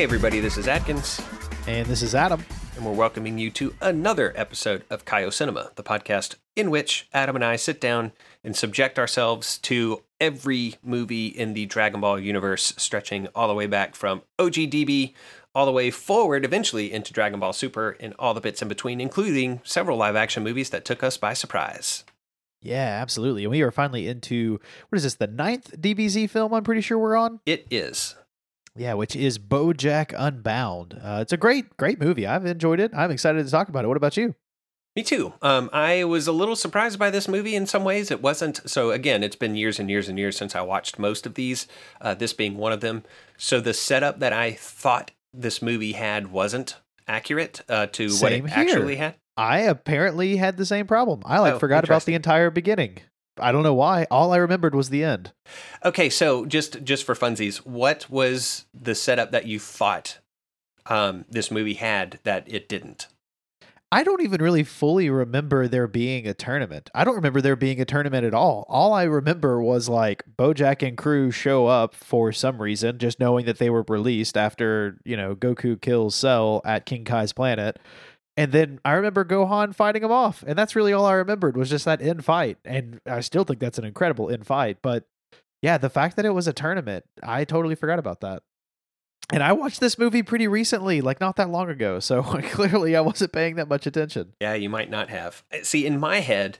Hey, everybody, this is Atkins, And this is Adam. and we're welcoming you to another episode of Kaio Cinema, the podcast in which Adam and I sit down and subject ourselves to every movie in the Dragon Ball universe, stretching all the way back from OGDB all the way forward eventually into Dragon Ball Super and all the bits in between, including several live action movies that took us by surprise. Yeah, absolutely. And we are finally into what is this, the ninth DBZ film I'm pretty sure we're on? It is. Yeah, which is Bojack Unbound. Uh, it's a great, great movie. I've enjoyed it. I'm excited to talk about it. What about you? Me too. Um, I was a little surprised by this movie in some ways. It wasn't so. Again, it's been years and years and years since I watched most of these. Uh, this being one of them. So the setup that I thought this movie had wasn't accurate uh, to what Same it here. actually had. I apparently had the same problem. I like Oh, forgot about the entire beginning. I don't know why. All I remembered was the end. Okay, so just just for funsies, what was the setup that you thought um, this movie had that it didn't? I don't even really fully remember there being a tournament. I don't remember there being a tournament at all. All I remember was like Bojack and crew show up for some reason, just knowing that they were released after, you know, Goku kills Cell at King Kai's planet. And then I remember Gohan fighting him off. And that's really all I remembered was just that end fight. And I still think that's an incredible end fight. But yeah, the fact that it was a tournament, I totally forgot about that. And I watched this movie pretty recently, like not that long ago. So clearly I wasn't paying that much attention. Yeah, you might not have. Uh, See, in my head,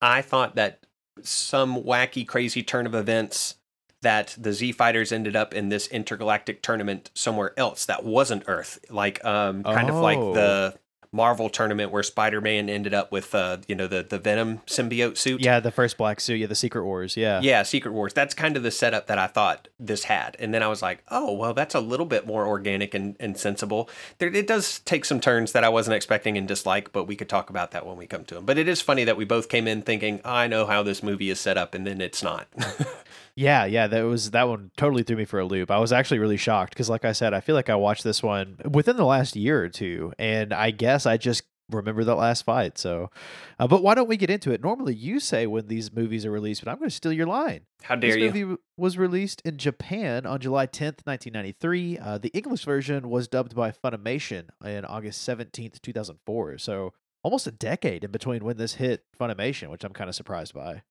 I thought that some wacky, crazy turn of events that the Z Fighters ended up in this intergalactic tournament somewhere else that wasn't Earth, like um, kind of like Oh. the Marvel tournament where Spider-Man ended up with uh, you know the the Venom symbiote suit. Yeah, the first Black Suit, yeah, the Secret Wars, yeah. Yeah, Secret Wars. That's kind of the setup that I thought this had. And then I was like, oh, well, that's a little bit more organic and, and sensible. There, it does take some turns that I wasn't expecting and dislike, but we could talk about that when we come to them. But it is funny that we both came in thinking, I know how this movie is set up, and then it's not. Yeah, yeah, that was that one totally threw me for a loop. I was actually really shocked because like I said, I feel like I watched this one within the last year or two and I guess I just remember that last fight. So, uh, but why don't we get into it? Normally you say when these movies are released, but I'm going to steal your line. how dare this you? movie was released in Japan on July 10th, 1993. Uh, the English version was dubbed by Funimation in August 17th, 2004. So, almost a decade in between when this hit Funimation, which I'm kind of surprised by.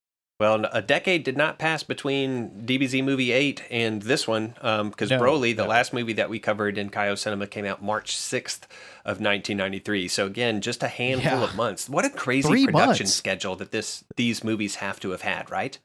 Well, a decade did not pass between DBZ Movie 8 and this one, um, because No, Broly, the no. last movie that we covered in Kaio Cinema, came out March 6th of 1993. So again, just a handful Yeah. of months. What a crazy Three production months. schedule that this these movies have to have had, right?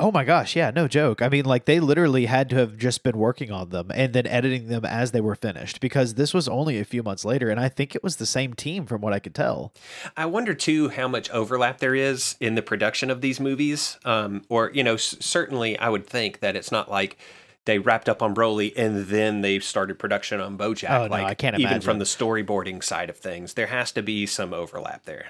Oh my gosh, yeah, no joke. I mean, like they literally had to have just been working on them and then editing them as they were finished because this was only a few months later and I think it was the same team from what I could tell. I wonder too how much overlap there is in the production of these movies. Um, or you know, s- certainly I would think that it's not like they wrapped up on Broly and then they started production on BoJack. Oh, no, like I can't even from the storyboarding side of things, there has to be some overlap there.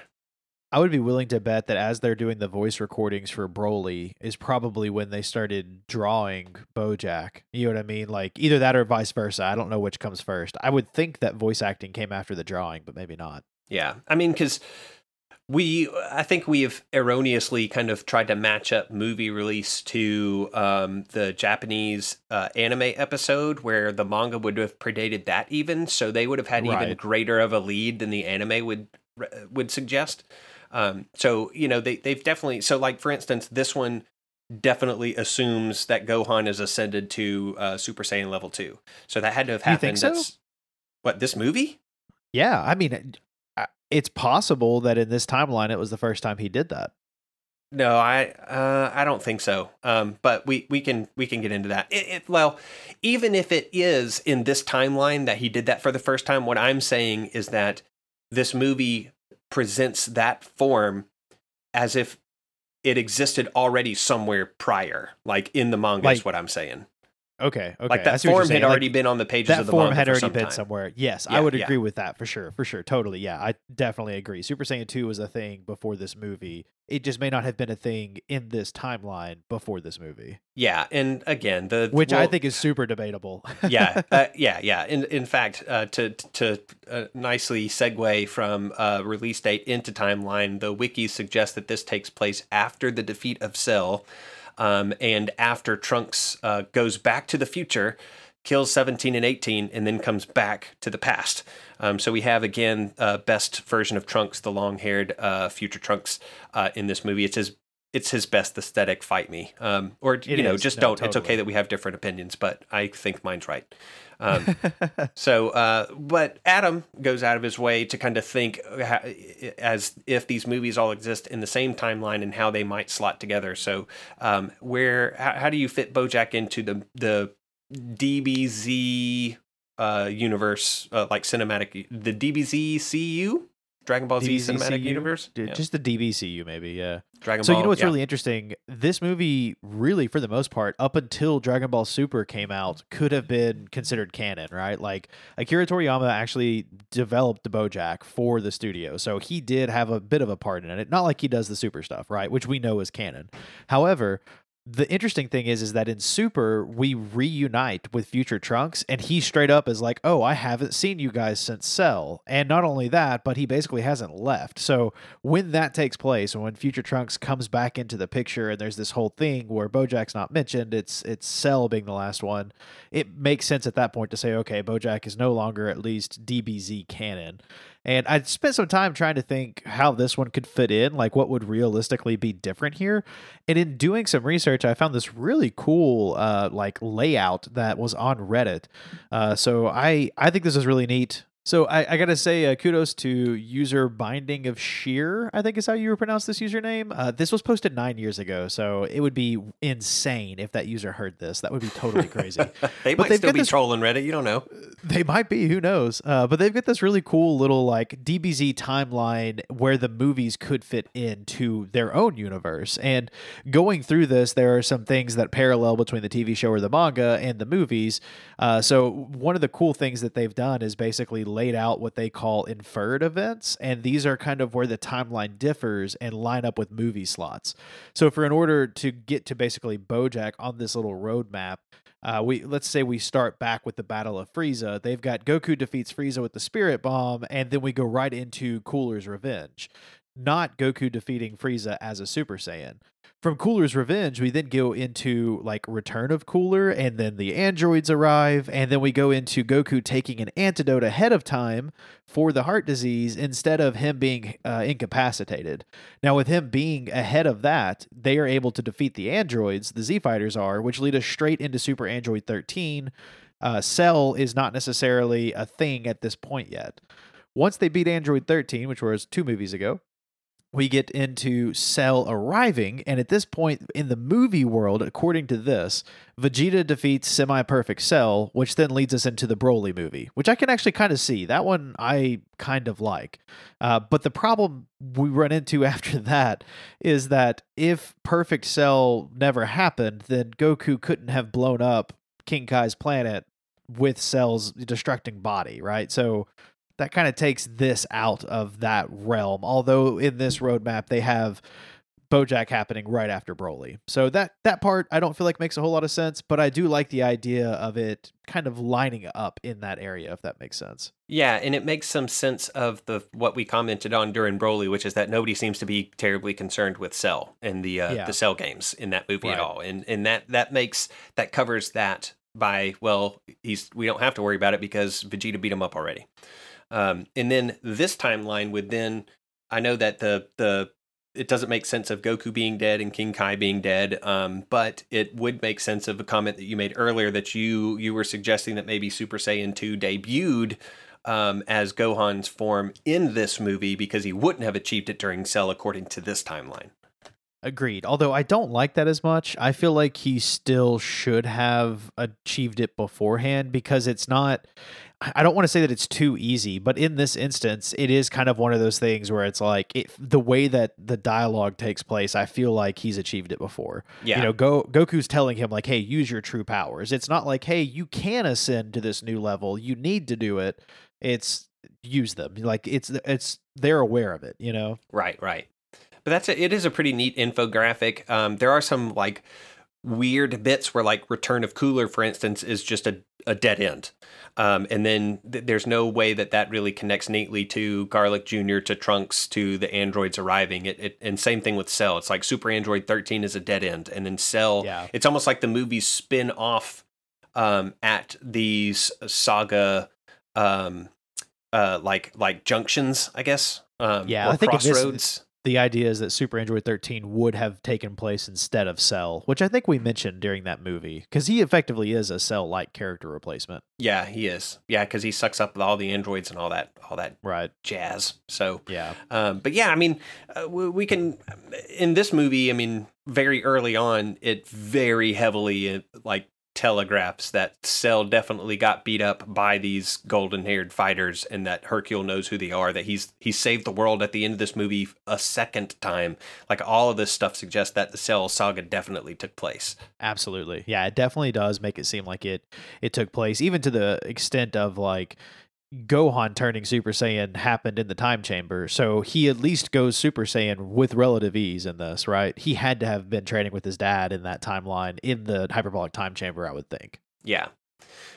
I would be willing to bet that as they're doing the voice recordings for Broly is probably when they started drawing Bojack. You know what I mean? Like either that or vice versa. I don't know which comes first. I would think that voice acting came after the drawing, but maybe not. Yeah, I mean, because we, I think we have erroneously kind of tried to match up movie release to um, the Japanese uh, anime episode, where the manga would have predated that even, so they would have had even greater of a lead than the anime would would suggest. Um, so you know, they they've definitely so like for instance, this one definitely assumes that Gohan is ascended to uh, Super Saiyan level two, so that had to have You happened. think so? That's what this movie. Yeah, I mean it's possible that in this timeline it was the first time he did that. No, I uh, I don't think so. Um, but we, we can we can get into that. It, it, well, even if it is in this timeline that he did that for the first time, what I'm saying is that this movie presents that form as if it existed already somewhere prior, like in the manga. is what I'm saying. Okay, okay. like that form had Like, already been on the pages that of the form had already been time. somewhere. Yes, Yeah, I would yeah. agree with that for sure, for sure, totally. Yeah, I definitely agree. Super Saiyan 2 was a thing before this movie. It just may not have been a thing in this timeline before this movie, Yeah, and again, the which I think is super debatable. yeah, uh, yeah, yeah. In in fact, uh, to to uh, nicely segue from uh, release date into timeline, the wiki suggests that this takes place after the defeat of Cell, um, and after Trunks uh, goes back to the future kills 17 and 18 and then comes back to the past. Um, so we have again uh, best version of Trunks, the long-haired uh, future Trunks uh, in this movie. It's his it's his best aesthetic. Fight me, um, or It you know, just No, don't. It's okay that we have different opinions, but I think mine's right. Um, so, uh, but Adam goes out of his way to kind of think as if these movies all exist in the same timeline and how they might slot together. So, um, where how, how do you fit BoJack into the the DBZ uh, universe, uh, like cinematic, the DBZ CU, Dragon Ball Z DBZ cinematic universe, Dude, Yeah. Just the DBCU, maybe, yeah. Dragon So Ball. you know what's yeah. really interesting? This movie, really, for the most part, up until Dragon Ball Super came out, could have been considered canon, right? Like Akira Toriyama actually developed the BoJack for the studio, so he did have a bit of a part in it. Not like he does the Super stuff, right? Which we know is canon. However, the interesting thing is is that in super we reunite with future trunks and he straight up is like oh i haven't seen you guys since cell. And not only that but he basically hasn't left. So when that takes place and when future trunks comes back into the picture and there's this whole thing where bojack's not mentioned it's it's cell being the last one it makes sense at that point to say okay bojack is no longer at least dbz canon and I spent some time trying to think how this one could fit in, like what would realistically be different here. And in doing some research, I found this really cool uh, like layout that was on Reddit. Uh, so I I think this is really neat. So I, I gotta say uh, kudos to user binding of sheer. I think is how you pronounce this username. Uh, this was posted nine years ago, so it would be insane if that user heard this. That would be totally crazy. they but might still be this- trolling Reddit. You don't know. they might be, who knows? Uh, but they've got this really cool little like DBZ timeline where the movies could fit into their own universe. And going through this, there are some things that parallel between the TV show or the manga and the movies. Uh, so one of the cool things that they've done is basically laid out what they call inferred events, and these are kind of where the timeline differs and line up with movie slots. So for in order to get to basically BoJack on this little roadmap, uh, we let's say we start back with the Battle of Frieza. They've got Goku defeats Frieza with the Spirit Bomb, and then we go right into Cooler's Revenge. Not Goku defeating Frieza as a Super Saiyan. From Cooler's Revenge, we then go into like Return of Cooler, and then the androids arrive, and then we go into Goku taking an antidote ahead of time for the heart disease instead of him being uh, incapacitated. Now, with him being ahead of that, they are able to defeat the androids, the Z Fighters are, which lead us straight into Super Android 13. Uh, Cell is not necessarily a thing at this point yet. Once they beat Android 13, which was two movies ago, we get into Cell arriving, and at this point in the movie world, according to this, Vegeta defeats Semi Perfect Cell, which then leads us into the Broly movie, which I can actually kind of see. That one I kind of like. Uh, but the problem we run into after that is that if Perfect Cell never happened, then Goku couldn't have blown up King Kai's planet with Cell's destructing body, right? So that kind of takes this out of that realm. Although in this roadmap they have Bojack happening right after Broly. So that that part I don't feel like makes a whole lot of sense, but I do like the idea of it kind of lining up in that area if that makes sense. Yeah, and it makes some sense of the what we commented on during Broly, which is that nobody seems to be terribly concerned with Cell and the uh, Yeah. the Cell games in that movie at all, and and that that makes that covers that by well, he's we don't have to worry about it because Vegeta beat him up already. Um, and then this timeline would then I know that the the it doesn't make sense of Goku being dead and King Kai being dead, um, but it would make sense of a comment that you made earlier that you you were suggesting that maybe Super Saiyan 2 debuted um, as Gohan's form in this movie because he wouldn't have achieved it during Cell according to this timeline. Agreed. Although I don't like that as much. I feel like he still should have achieved it beforehand because it's not I don't want to say that it's too easy, but in this instance, it is kind of one of those things where it's like it, the way that the dialogue takes place, I feel like he's achieved it before. Yeah. You know, Go, Goku's telling him like, "Hey, use your true powers." It's not like, "Hey, you can ascend to this new level. You need to do it." It's use them. Like it's it's they're aware of it, you know. Right, right. But that's a, it is a pretty neat infographic. Um, there are some like weird bits where like Return of Cooler, for instance, is just a, a dead end. Um, and then th- there's no way that that really connects neatly to Garlic Jr. to Trunks to the androids arriving. It, it and same thing with Cell. It's like Super Android 13 is a dead end, and then Cell. Yeah. It's almost like the movies spin off um, at these saga um, uh, like like junctions, I guess. Um, Yeah, or I think in this- crossroads. The idea is that Super Android 13 would have taken place instead of Cell, which I think we mentioned during that movie, because he effectively is a Cell-like character replacement. Yeah, he is. Yeah, because he sucks up all the androids and all that all that Right. jazz. So Yeah. Um, but yeah, I mean, uh, we, we can in this movie. I mean, very early on, it very heavily uh, like telegraphs that Cell definitely got beat up by these golden-haired fighters, and that Hercule knows who they are. That he's he saved the world at the end of this movie a second time. Like all of this stuff suggests that the Cell saga definitely took place. Absolutely. Yeah, it definitely does make it seem like it it took place even to the extent of like Gohan turning Super Saiyan happened in the time chamber. So he at least goes Super Saiyan with relative ease in this, right? He had to have been training with his dad in that timeline in the hyperbolic time chamber, I would think. Yeah.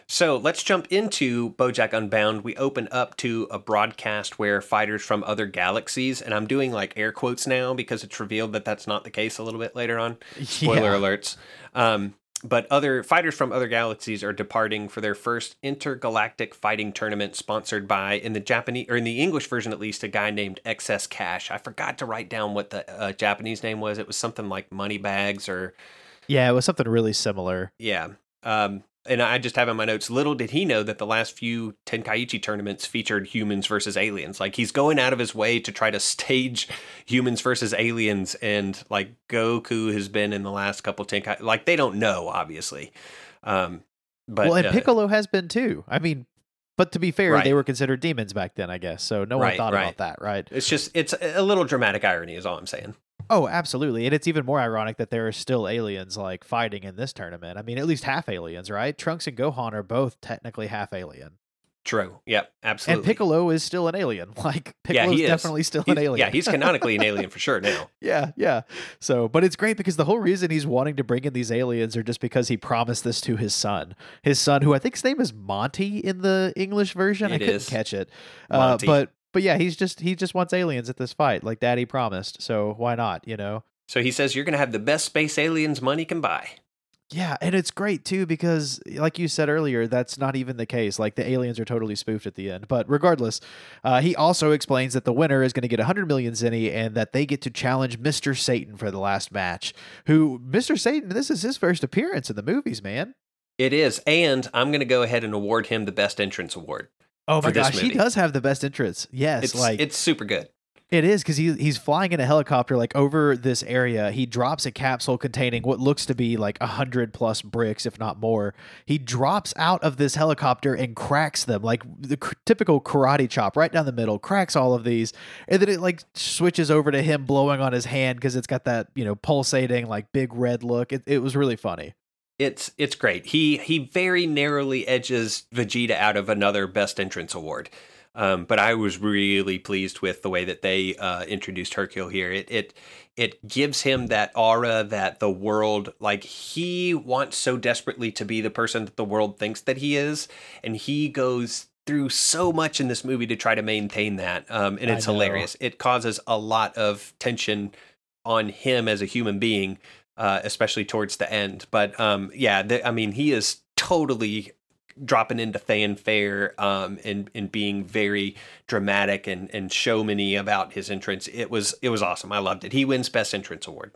So let's jump into Bojack Unbound. We open up to a broadcast where fighters from other galaxies, and I'm doing like air quotes now because it's revealed that that's not the case a little bit later on. Spoiler Yeah. alerts. Um, but other fighters from other galaxies are departing for their first intergalactic fighting tournament sponsored by, in the Japanese or in the English version at least, a guy named Excess Cash. I forgot to write down what the uh, Japanese name was. It was something like Moneybags or Yeah, it was something really similar. yeah. Um, and I just have in my notes, little did he know that the last few Tenkaichi tournaments featured humans versus aliens. Like he's going out of his way to try to stage humans versus aliens, and like Goku has been in the last couple Tenkai. Like they don't know, obviously. Um, but well, and uh, Piccolo has been too. I mean, but to be fair, Right. they were considered demons back then, I guess. So no one Right, thought right. about that, right? it's just it's a little dramatic irony, is all I'm saying. Oh, absolutely. And it's even more ironic that there are still aliens like fighting in this tournament. I mean, at least half aliens, right? Trunks and Gohan are both technically half alien. True. Yep. Absolutely. And Piccolo is still an alien. Like Yeah, is. definitely still He's- an alien. Yeah, he's canonically an alien for sure now. yeah, yeah. So, but it's great because the whole reason he's wanting to bring in these aliens are just because he promised this to his son. His son, who I think his name is Monty in the English version. I couldn't is. catch it. Uh, but but yeah, he's just he just wants aliens at this fight, like Daddy promised. So why not? You know. So he says you're going to have the best space aliens money can buy. Yeah, and it's great too because, like you said earlier, that's not even the case. Like the aliens are totally spoofed at the end. But regardless, uh, he also explains that the winner is going to get 100 million zeni and that they get to challenge Mr. Satan for the last match. Who, Mr. Satan, this is his first appearance in the movies, man. It is, and I'm going to go ahead and award him the best entrance award. Oh my gosh, he does have the best entrance. Yes, It's like it's super good. It is because he, he's flying in a helicopter like over this area. He drops a capsule containing what looks to be like a hundred plus bricks, if not more. He drops out of this helicopter and cracks them like the typical karate chop right down the middle, cracks all of these, and then it like switches over to him blowing on his hand because it's got that you know pulsating like big red look. It, it was really funny. It's it's great. He he very narrowly edges Vegeta out of another best entrance award. Um, but I was really pleased with the way that they uh, introduced Hercule here. It it it gives him that aura that the world like he wants so desperately to be the person that the world thinks that he is, and he goes through so much in this movie to try to maintain that. Um, and it's hilarious. It causes a lot of tension on him as a human being uh, especially towards the end. But um, yeah, I mean, he is totally dropping into fanfare um, and and being very dramatic and and showmany about his entrance. It was it was awesome. I loved it. He wins best entrance award.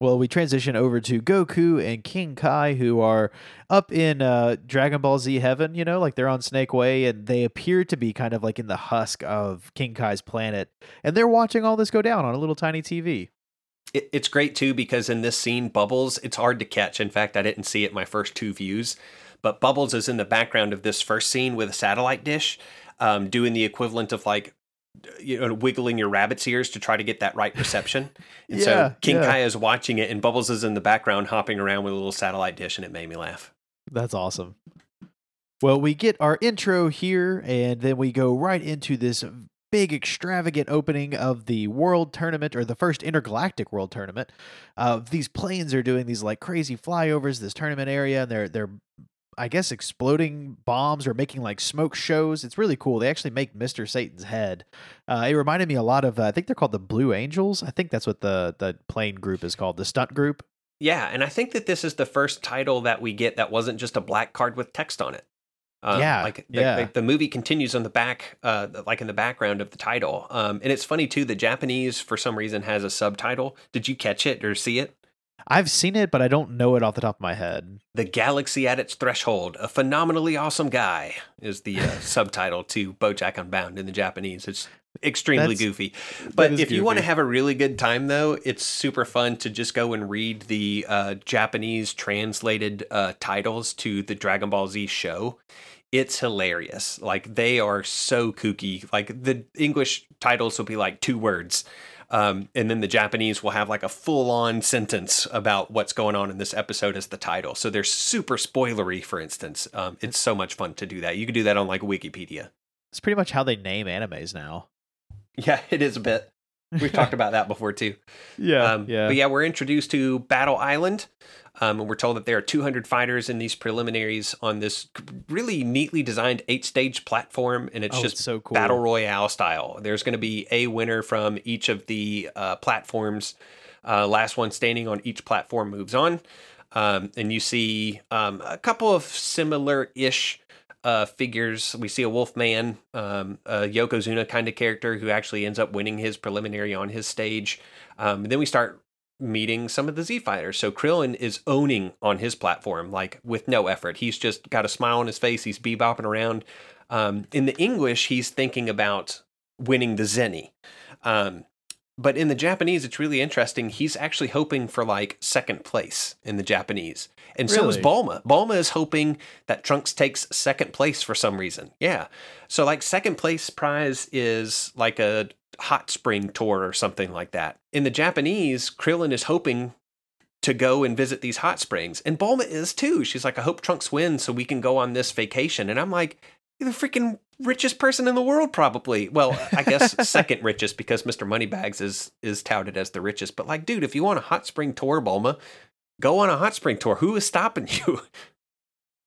Well, we transition over to Goku and King Kai, who are up in uh, Dragon Ball Z heaven, you know, like they're on Snake Way, and they appear to be kind of like in the husk of King Kai's planet. And they're watching all this go down on a little tiny TV. It, it's great too because in this scene, Bubbles, it's hard to catch. In fact, I didn't see it my first two views, but Bubbles is in the background of this first scene with a satellite dish, um, doing the equivalent of like, you know, wiggling your rabbit's ears to try to get that right reception. And Yeah, so King yeah. Kai is watching it, and Bubbles is in the background hopping around with a little satellite dish, and it made me laugh. That's awesome. Well, we get our intro here, and then we go right into this big, extravagant opening of the World Tournament or the first intergalactic World Tournament. Uh, these planes are doing these like crazy flyovers, this tournament area, and they're they're I guess exploding bombs or making like smoke shows. It's really cool. They actually make Mister Satan's head. Uh, it reminded me a lot of uh, I think they're called the Blue Angels. I think that's what the the plane group is called, the stunt group. Yeah, and I think that this is the first title that we get that wasn't just a black card with text on it. Um, Yeah, like the, yeah. the, the movie continues on the back, uh, like in the background of the title. Um, and it's funny too. The Japanese, for some reason, has a subtitle. Did you catch it or see it? I've seen it, but I don't know it off the top of my head. The Galaxy at its Threshold, a phenomenally awesome guy, is the uh, subtitle to BoJack Unbound in the Japanese. It's extremely That's- goofy. But if you want to have a really good time, though, it's super fun to just go and read the uh, Japanese translated uh, titles to the Dragon Ball Z show. It's hilarious. Like they are so kooky. Like the English titles will be like two words. Um, and then the Japanese will have like a full on sentence about what's going on in this episode as the title. So they're super spoilery, for instance. Um, it's so much fun to do that. You can do that on like Wikipedia. It's pretty much how they name animes now. Yeah, it is a bit. We've talked about that before too. Yeah, Um, But yeah, we're introduced to Battle Island, um, and we're told that there are 200 fighters in these preliminaries on this really neatly designed eight stage platform, and it's Oh, just it's so cool. battle royale style. There's going to be a winner from each of the uh, platforms. Uh, last one standing on each platform moves on. Um, and you see um, a couple of similar ish uh, figures. We see a Wolfman, um, a Yokozuna kind of character who actually ends up winning his preliminary on his stage. Um, then we start meeting some of the Z fighters. So Krillin is owning on his platform, like with no effort. He's just got a smile on his face. He's bebopping around. Um, in the English, he's thinking about winning the Zeni. Um, but in the Japanese, it's really interesting. He's actually hoping for like second place in the Japanese. And so is Really? Bulma. Bulma is hoping that Trunks takes second place for some reason. Yeah. So like second place prize is like a hot spring tour or something like that. In the Japanese, Krillin is hoping to go and visit these hot springs. And Bulma is too. She's like, I hope Trunks wins so we can go on this vacation. And I'm like, you're the freaking richest person in the world, probably. Well, I guess second richest because Mr. Moneybags is is touted as the richest. But like, dude, if you want a hot spring tour, Bulma, go on a hot spring tour. Who is stopping you?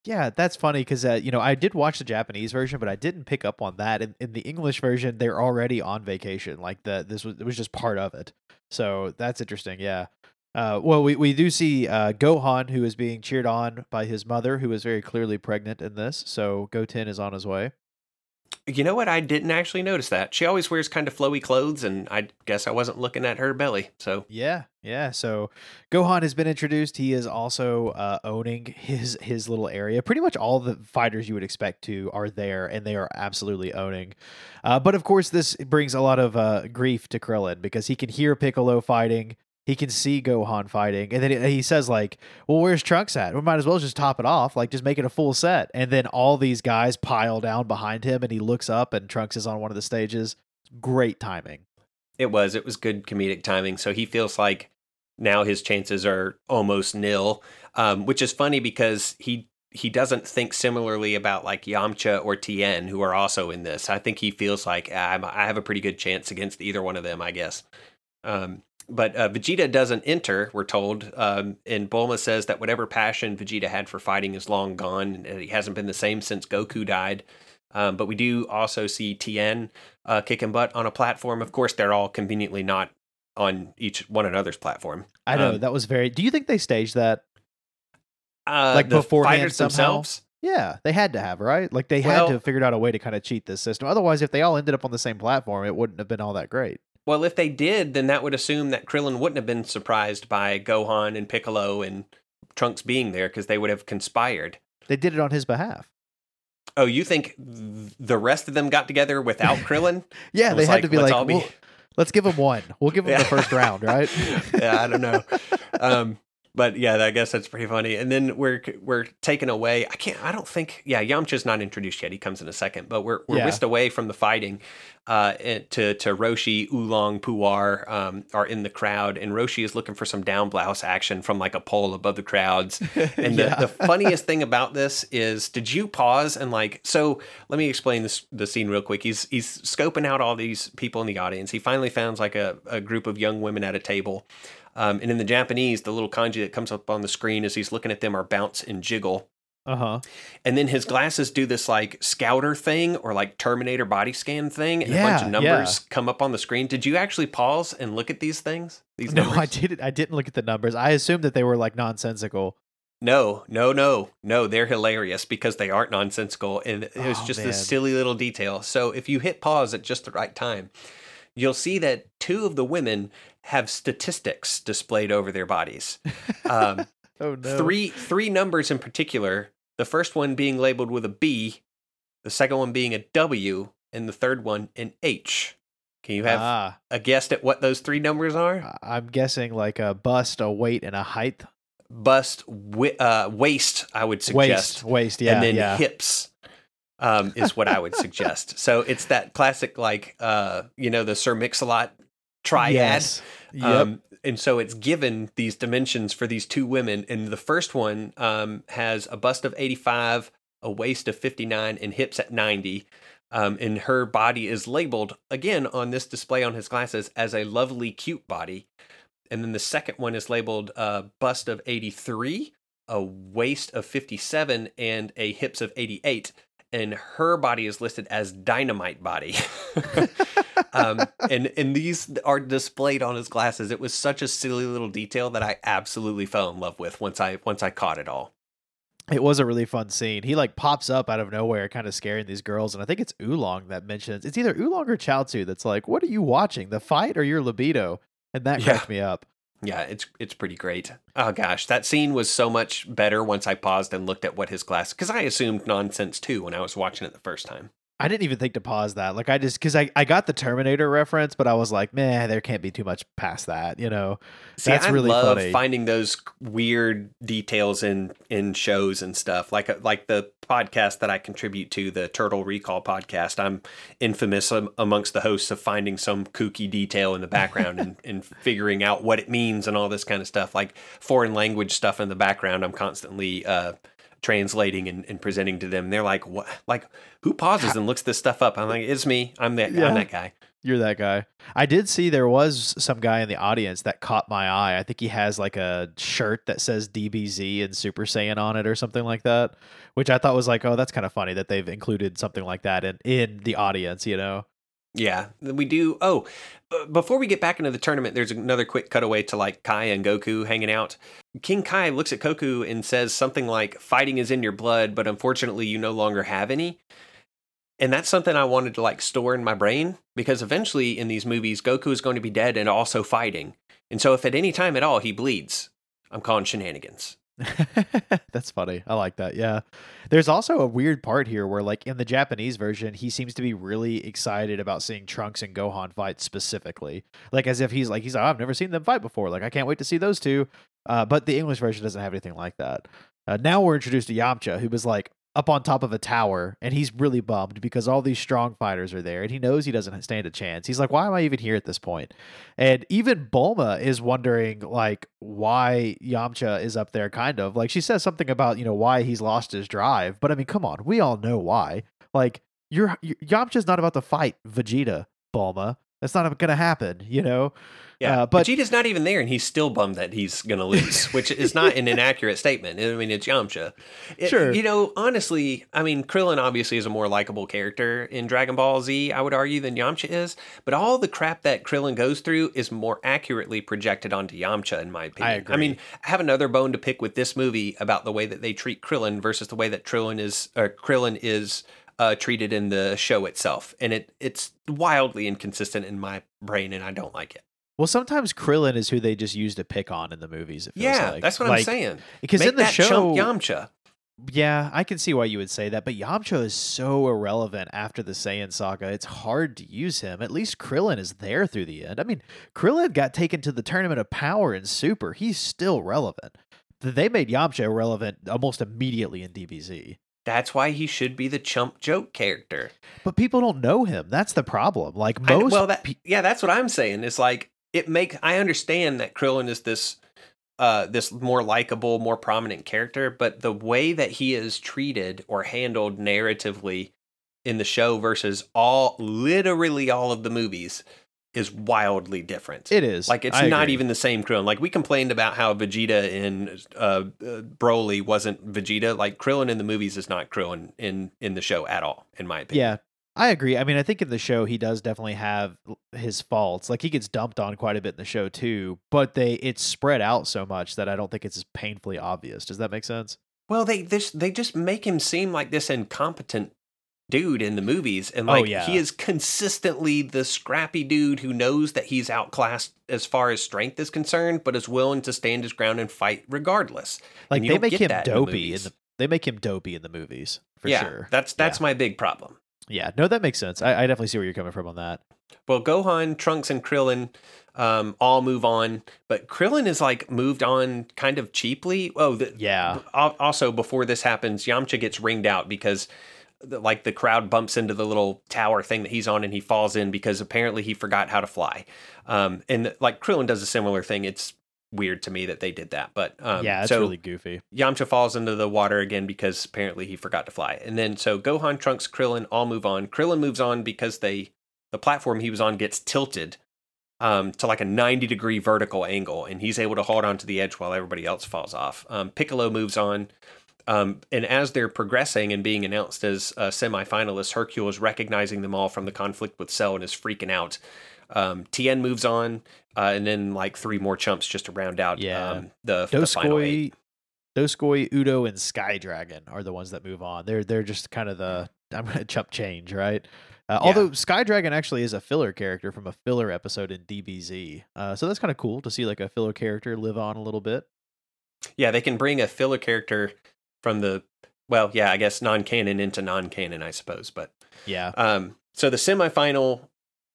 Yeah, that's funny because uh, you know I did watch the Japanese version, but I didn't pick up on that. In, in the English version, they're already on vacation. Like the this was it was just part of it. So that's interesting. Yeah. Uh, well, we, we do see uh, Gohan, who is being cheered on by his mother, who is very clearly pregnant in this. So Goten is on his way. You know what? I didn't actually notice that. She always wears kind of flowy clothes, and I guess I wasn't looking at her belly. So Yeah, yeah. So Gohan has been introduced. He is also uh, owning his his little area. Pretty much all the fighters you would expect to are there, and they are absolutely owning. Uh, but of course, this brings a lot of uh, grief to Krillin because he can hear Piccolo fighting. He can see Gohan fighting, and then he- says like, "Well, where's Trunks at? We might as well just top it off, like just make it a full set." And then all these guys pile down behind him, and he looks up, and Trunks is on one of the stages. Great timing. it was. It was good comedic timing. So he feels like now his chances are almost nil, um, which is funny because he he doesn't think similarly about like Yamcha or Tien, who are also in this. I think he feels like "Ah, I have a pretty good chance against either one of them, I guess. Um, but uh, Vegeta doesn't enter, we're told. Um, and Bulma says that whatever passion Vegeta had for fighting is long gone, and he hasn't been the same since Goku died. Um, but we do also see Tien uh, kicking butt on a platform. Of course, they're all conveniently not on each one another's platform. I know Um, that was very. Do you think they staged that? Uh, Like the beforehand fighters somehow? themselves. Yeah, they had to have, right? Like they had to have figured out a way to kind of cheat this system. Otherwise, if they all ended up on the same platform, it wouldn't have been all that great. Well, if they did, then that would assume that Krillin wouldn't have been surprised by Gohan and Piccolo and Trunks being there because they would have conspired. They did it on his behalf. Oh, you think the rest of them got together without Krillin? Yeah, they had like, to be let's like, be- "Well, let's give them one. We'll give them Yeah. the first round, right? yeah, I don't know. Um, but yeah, I guess that's pretty funny. And then we're we're taken away. I can't. I don't think. Yeah, Yamcha's not introduced yet. He comes in a second. But we're we're Yeah. whisked away from the fighting. Uh, to to Roshi, Oolong, Puar um, are in the crowd, and Roshi is looking for some down blouse action from like a pole above the crowds. And the, Yeah. the funniest thing about this is, did you pause and like? So let me explain this the scene real quick. He's he's scoping out all these people in the audience. He finally finds like a, a group of young women at a table. Um, and in the Japanese, the little kanji that comes up on the screen as he's looking at them are bounce and jiggle. Uh huh. And then his glasses do this like scouter thing or like Terminator body scan thing, and a bunch of Yeah, numbers come up on the screen. Did you actually pause and look at these things? These No, numbers? I didn't. I didn't look at the numbers. I assumed that they were like nonsensical. No, no, no, no. They're hilarious because they aren't nonsensical, and it was Oh, just man. this silly little detail. So if you hit pause at just the right time, you'll see that two of the women have statistics displayed over their bodies. Um, Oh no. Three three numbers in particular. The first one being labeled with a B, the second one being a W, and the third one an H. Can you have Ah, a guess at what those three numbers are? I'm guessing like a bust, a weight, and a height. Bust, wi- uh, waist. I would suggest. Waist, waist. Yeah, and then yeah. hips um, is what I would suggest. So it's that classic, like uh, you know, the Sir Mix-a-Lot triad. Yes. Yep. Um, and so it's given these dimensions for these two women. And the first one um, has a bust of 85, a waist of 59, and hips at 90. Um, and her body is labeled again on this display on his glasses as a lovely, cute body. And then the second one is labeled uh, bust of 83, a waist of 57, and a hips of 88. And her body is listed as dynamite body. um, and and these are displayed on his glasses. It was such a silly little detail that I absolutely fell in love with once I once I caught it all. It was a really fun scene. He like pops up out of nowhere, kind of scaring these girls, and I think it's Oolong that mentions it's either Oolong or Chaozu that's like, "What are you watching? The fight or your libido?" And that Yeah. cracked me up. Yeah, it's it's pretty great. Oh gosh, that scene was so much better once I paused and looked at what his glass because I assumed nonsense too when I was watching it the first time. I didn't even think to pause that. Like I just because I, I got the Terminator reference, but I was like, man, there can't be too much past that, you know. See, That's I really love funny. finding those weird details in in shows and stuff. Like like the podcast that I contribute to, the Turtle Recall podcast. I'm infamous amongst the hosts of finding some kooky detail in the background and, and figuring out what it means and all this kind of stuff. Like foreign language stuff in the background, I'm constantly uh, translating and, and presenting to them. They're like, "What? Like who pauses and looks this stuff up?" I'm like, "It's me. I'm that. Yeah. I'm that guy." You're that guy. I did see there was some guy in the audience that caught my eye. I think he has like a shirt that says DBZ and Super Saiyan on it or something like that, which I thought was like, oh, that's kind of funny that they've included something like that in in the audience, you know. Yeah, we do. Oh, uh, before we get back into the tournament, there's another quick cutaway to like Kai and Goku hanging out. King Kai looks at Goku and says something like, Fighting is in your blood, but unfortunately, you no longer have any. And that's something I wanted to like store in my brain because eventually in these movies, Goku is going to be dead and also fighting. And so if at any time at all he bleeds, I'm calling shenanigans. That's funny. I like that. Yeah. There's also a weird part here where, like, in the Japanese version, he seems to be really excited about seeing Trunks and Gohan fight specifically. Like, as if he's like, he's like, I've never seen them fight before. Like, I can't wait to see those two. Uh, but the English version doesn't have anything like that. Uh, now we're introduced to Yamcha, who was like up on top of a tower, and he's really bummed because all these strong fighters are there, and he knows he doesn't stand a chance. He's like, why am I even here at this point? And even Bulma is wondering, like, why Yamcha is up there, kind of. Like, she says something about, you know, why he's lost his drive. But I mean, come on, we all know why. Like, you're, you Yamcha's not about to fight Vegeta, Bulma. That's not going to happen, you know? Yeah, Uh, but- Vegeta's not even there, and he's still bummed that he's going to lose, which is not an inaccurate statement. I mean, it's Yamcha. It- Sure. You know, honestly, I mean, Krillin obviously is a more likable character in Dragon Ball Z, I would argue, than Yamcha is. But all the crap that Krillin goes through is more accurately projected onto Yamcha, in my opinion. I agree. I mean, I have another bone to pick with this movie about the way that they treat Krillin versus the way that Krillin is, or Krillin is. Uh, treated in the show itself, and it it's wildly inconsistent in my brain, and I don't like it. Well, sometimes Krillin is who they just use to pick on in the movies. It feels Yeah, like. that's what I'm saying. Because in the show, Yamcha. Yeah, I can see why you would say that, but Yamcha is so irrelevant after the Saiyan saga. It's hard to use him. At least Krillin is there through the end. I mean, Krillin got taken to the Tournament of Power in Super. He's still relevant. They made Yamcha irrelevant almost immediately in DBZ. That's why he should be the chump joke character. But people don't know him. That's the problem. Like I- most well, that yeah, that's what I'm saying. It's like it make I understand that Krillin is this uh this more likable, more prominent character, but the way that he is treated or handled narratively in the show versus all literally all of the movies is wildly different. It is Like it's I not agree. even the same Krillin. Like we complained about how Vegeta in uh, uh, Broly wasn't Vegeta. Like Krillin in the movies is not Krillin in in the show at all, in my opinion. Yeah, I agree. I mean, I think in the show he does definitely have his faults. Like he gets dumped on quite a bit in the show too, but they it's spread out so much that I don't think it's as painfully obvious. Does that make sense? Well, they this they just make him seem like this incompetent dude in the movies, and Oh, like yeah. he is consistently the scrappy dude who knows that he's outclassed as far as strength is concerned, but is willing to stand his ground and fight regardless. Like they make him that in the dopey in the they make him dopey in the movies for yeah, sure. that's that's Yeah. my big problem. Yeah, no, that makes sense. I, I definitely see where you're coming from on that. Well, Gohan, Trunks, and Krillin um, all move on, but Krillin is like moved on kind of cheaply. Oh, the, Yeah. al- Also, before this happens, Yamcha gets ringed out because, like, the crowd bumps into the little tower thing that he's on, and he falls in because apparently he forgot how to fly. Um, and like Krillin does a similar thing. It's weird to me that they did that, but um, yeah, it's so really goofy. Yamcha falls into the water again because apparently he forgot to fly. And then so Gohan, Trunks, Krillin all move on. Krillin moves on because they the platform he was on gets tilted um, to like a 90 degree vertical angle, and he's able to hold on to the edge while everybody else falls off. Um, Piccolo moves on. Um, and as they're progressing and being announced as uh, semifinalists, Hercule is recognizing them all from the conflict with Cell and is freaking out. Um, Tien moves on, uh, and then like three more chumps just to round out Yeah. um, the, the final eight. Doskoi, Doskoi, Udo, and Sky Dragon are the ones that move on. They're they're just kind of the I'm gonna chump change, right? Uh, Yeah. Although Sky Dragon actually is a filler character from a filler episode in DBZ, uh, so that's kind of cool to see like a filler character live on a little bit. Yeah, they can bring a filler character from the well, yeah, I guess non-canon into non-canon, I suppose. But Yeah, um, so the semifinal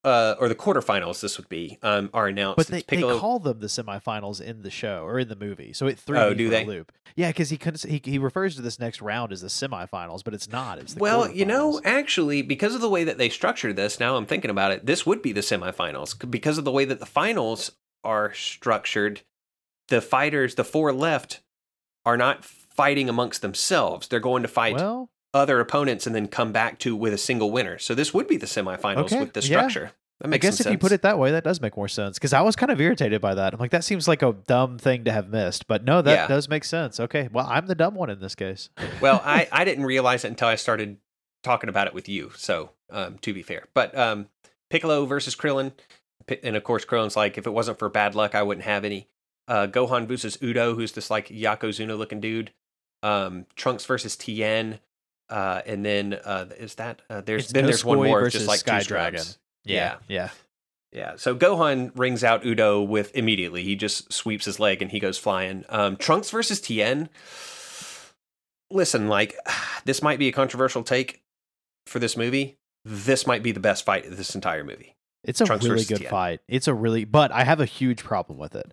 uh, or the quarterfinals, this would be, um, are announced. but they, they call them the semifinals in the show or in the movie, so it threw Oh, do they? loop. Yeah, because he couldn't. He, he refers to this next round as the semifinals, but it's not. It's the well, you know, actually, because of the way that they structured this, now I'm thinking about it, this would be the semifinals because of the way that the finals are structured. The fighters, the four left, are not fighting amongst themselves. They're going to fight well, other opponents and then come back to with a single winner. So this would be the semifinals Okay, with the yeah. structure. That I makes guess some if you put it that way, that does make more sense. Because I was kind of irritated by that. I'm like, that seems like a dumb thing to have missed. But no, that Yeah. does make sense. Okay, well, I'm the dumb one in this case. well, I, I didn't realize it until I started talking about it with you. So um, to be fair, but um, Piccolo versus Krillin, and of course Krillin's like, if it wasn't for bad luck, I wouldn't have any. Uh, Gohan versus Udo, who's this like Yokozuna looking dude. Um, Trunks versus Tien. Uh, and then uh, is that uh, there's It's then there's one more just like Sky two Dragon. scrubs. Yeah, yeah. Yeah, so Gohan rings out Udo with immediately. He just sweeps his leg and he goes flying. Um, Trunks versus Tien. Listen, like this might be a controversial take for this movie. This might be the best fight of this entire movie. It's a Trunks really good Tien. fight. It's a really, but I have a huge problem with it.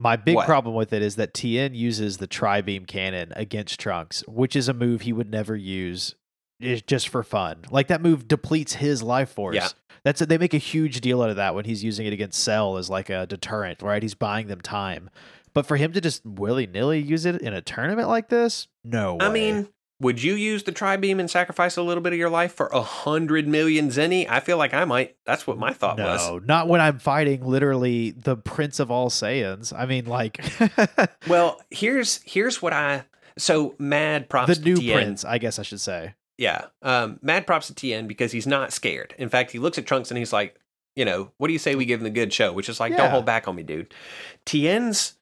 My big What? problem with it is that Tien uses the tri beam cannon against Trunks, which is a move he would never use is just for fun. Like that move depletes his life force. Yeah. That's they make a huge deal out of that when he's using it against Cell as like a deterrent, right? He's buying them time. But for him to just willy nilly use it in a tournament like this, no way. I mean, would you use the tri beam and sacrifice a little bit of your life for a hundred million zeni? I feel like I might. That's what my thought no, was. No, not when I'm fighting literally the Prince of all Saiyans. I mean, like Well, here's here's what I. So mad props the new Tien. Prince, I guess I should say. Yeah. Um, mad props to Tien because he's not scared. In fact, he looks at Trunks and he's like, you know, what do you say we give him the good show? Which is like, Yeah. don't hold back on me, dude. Tien's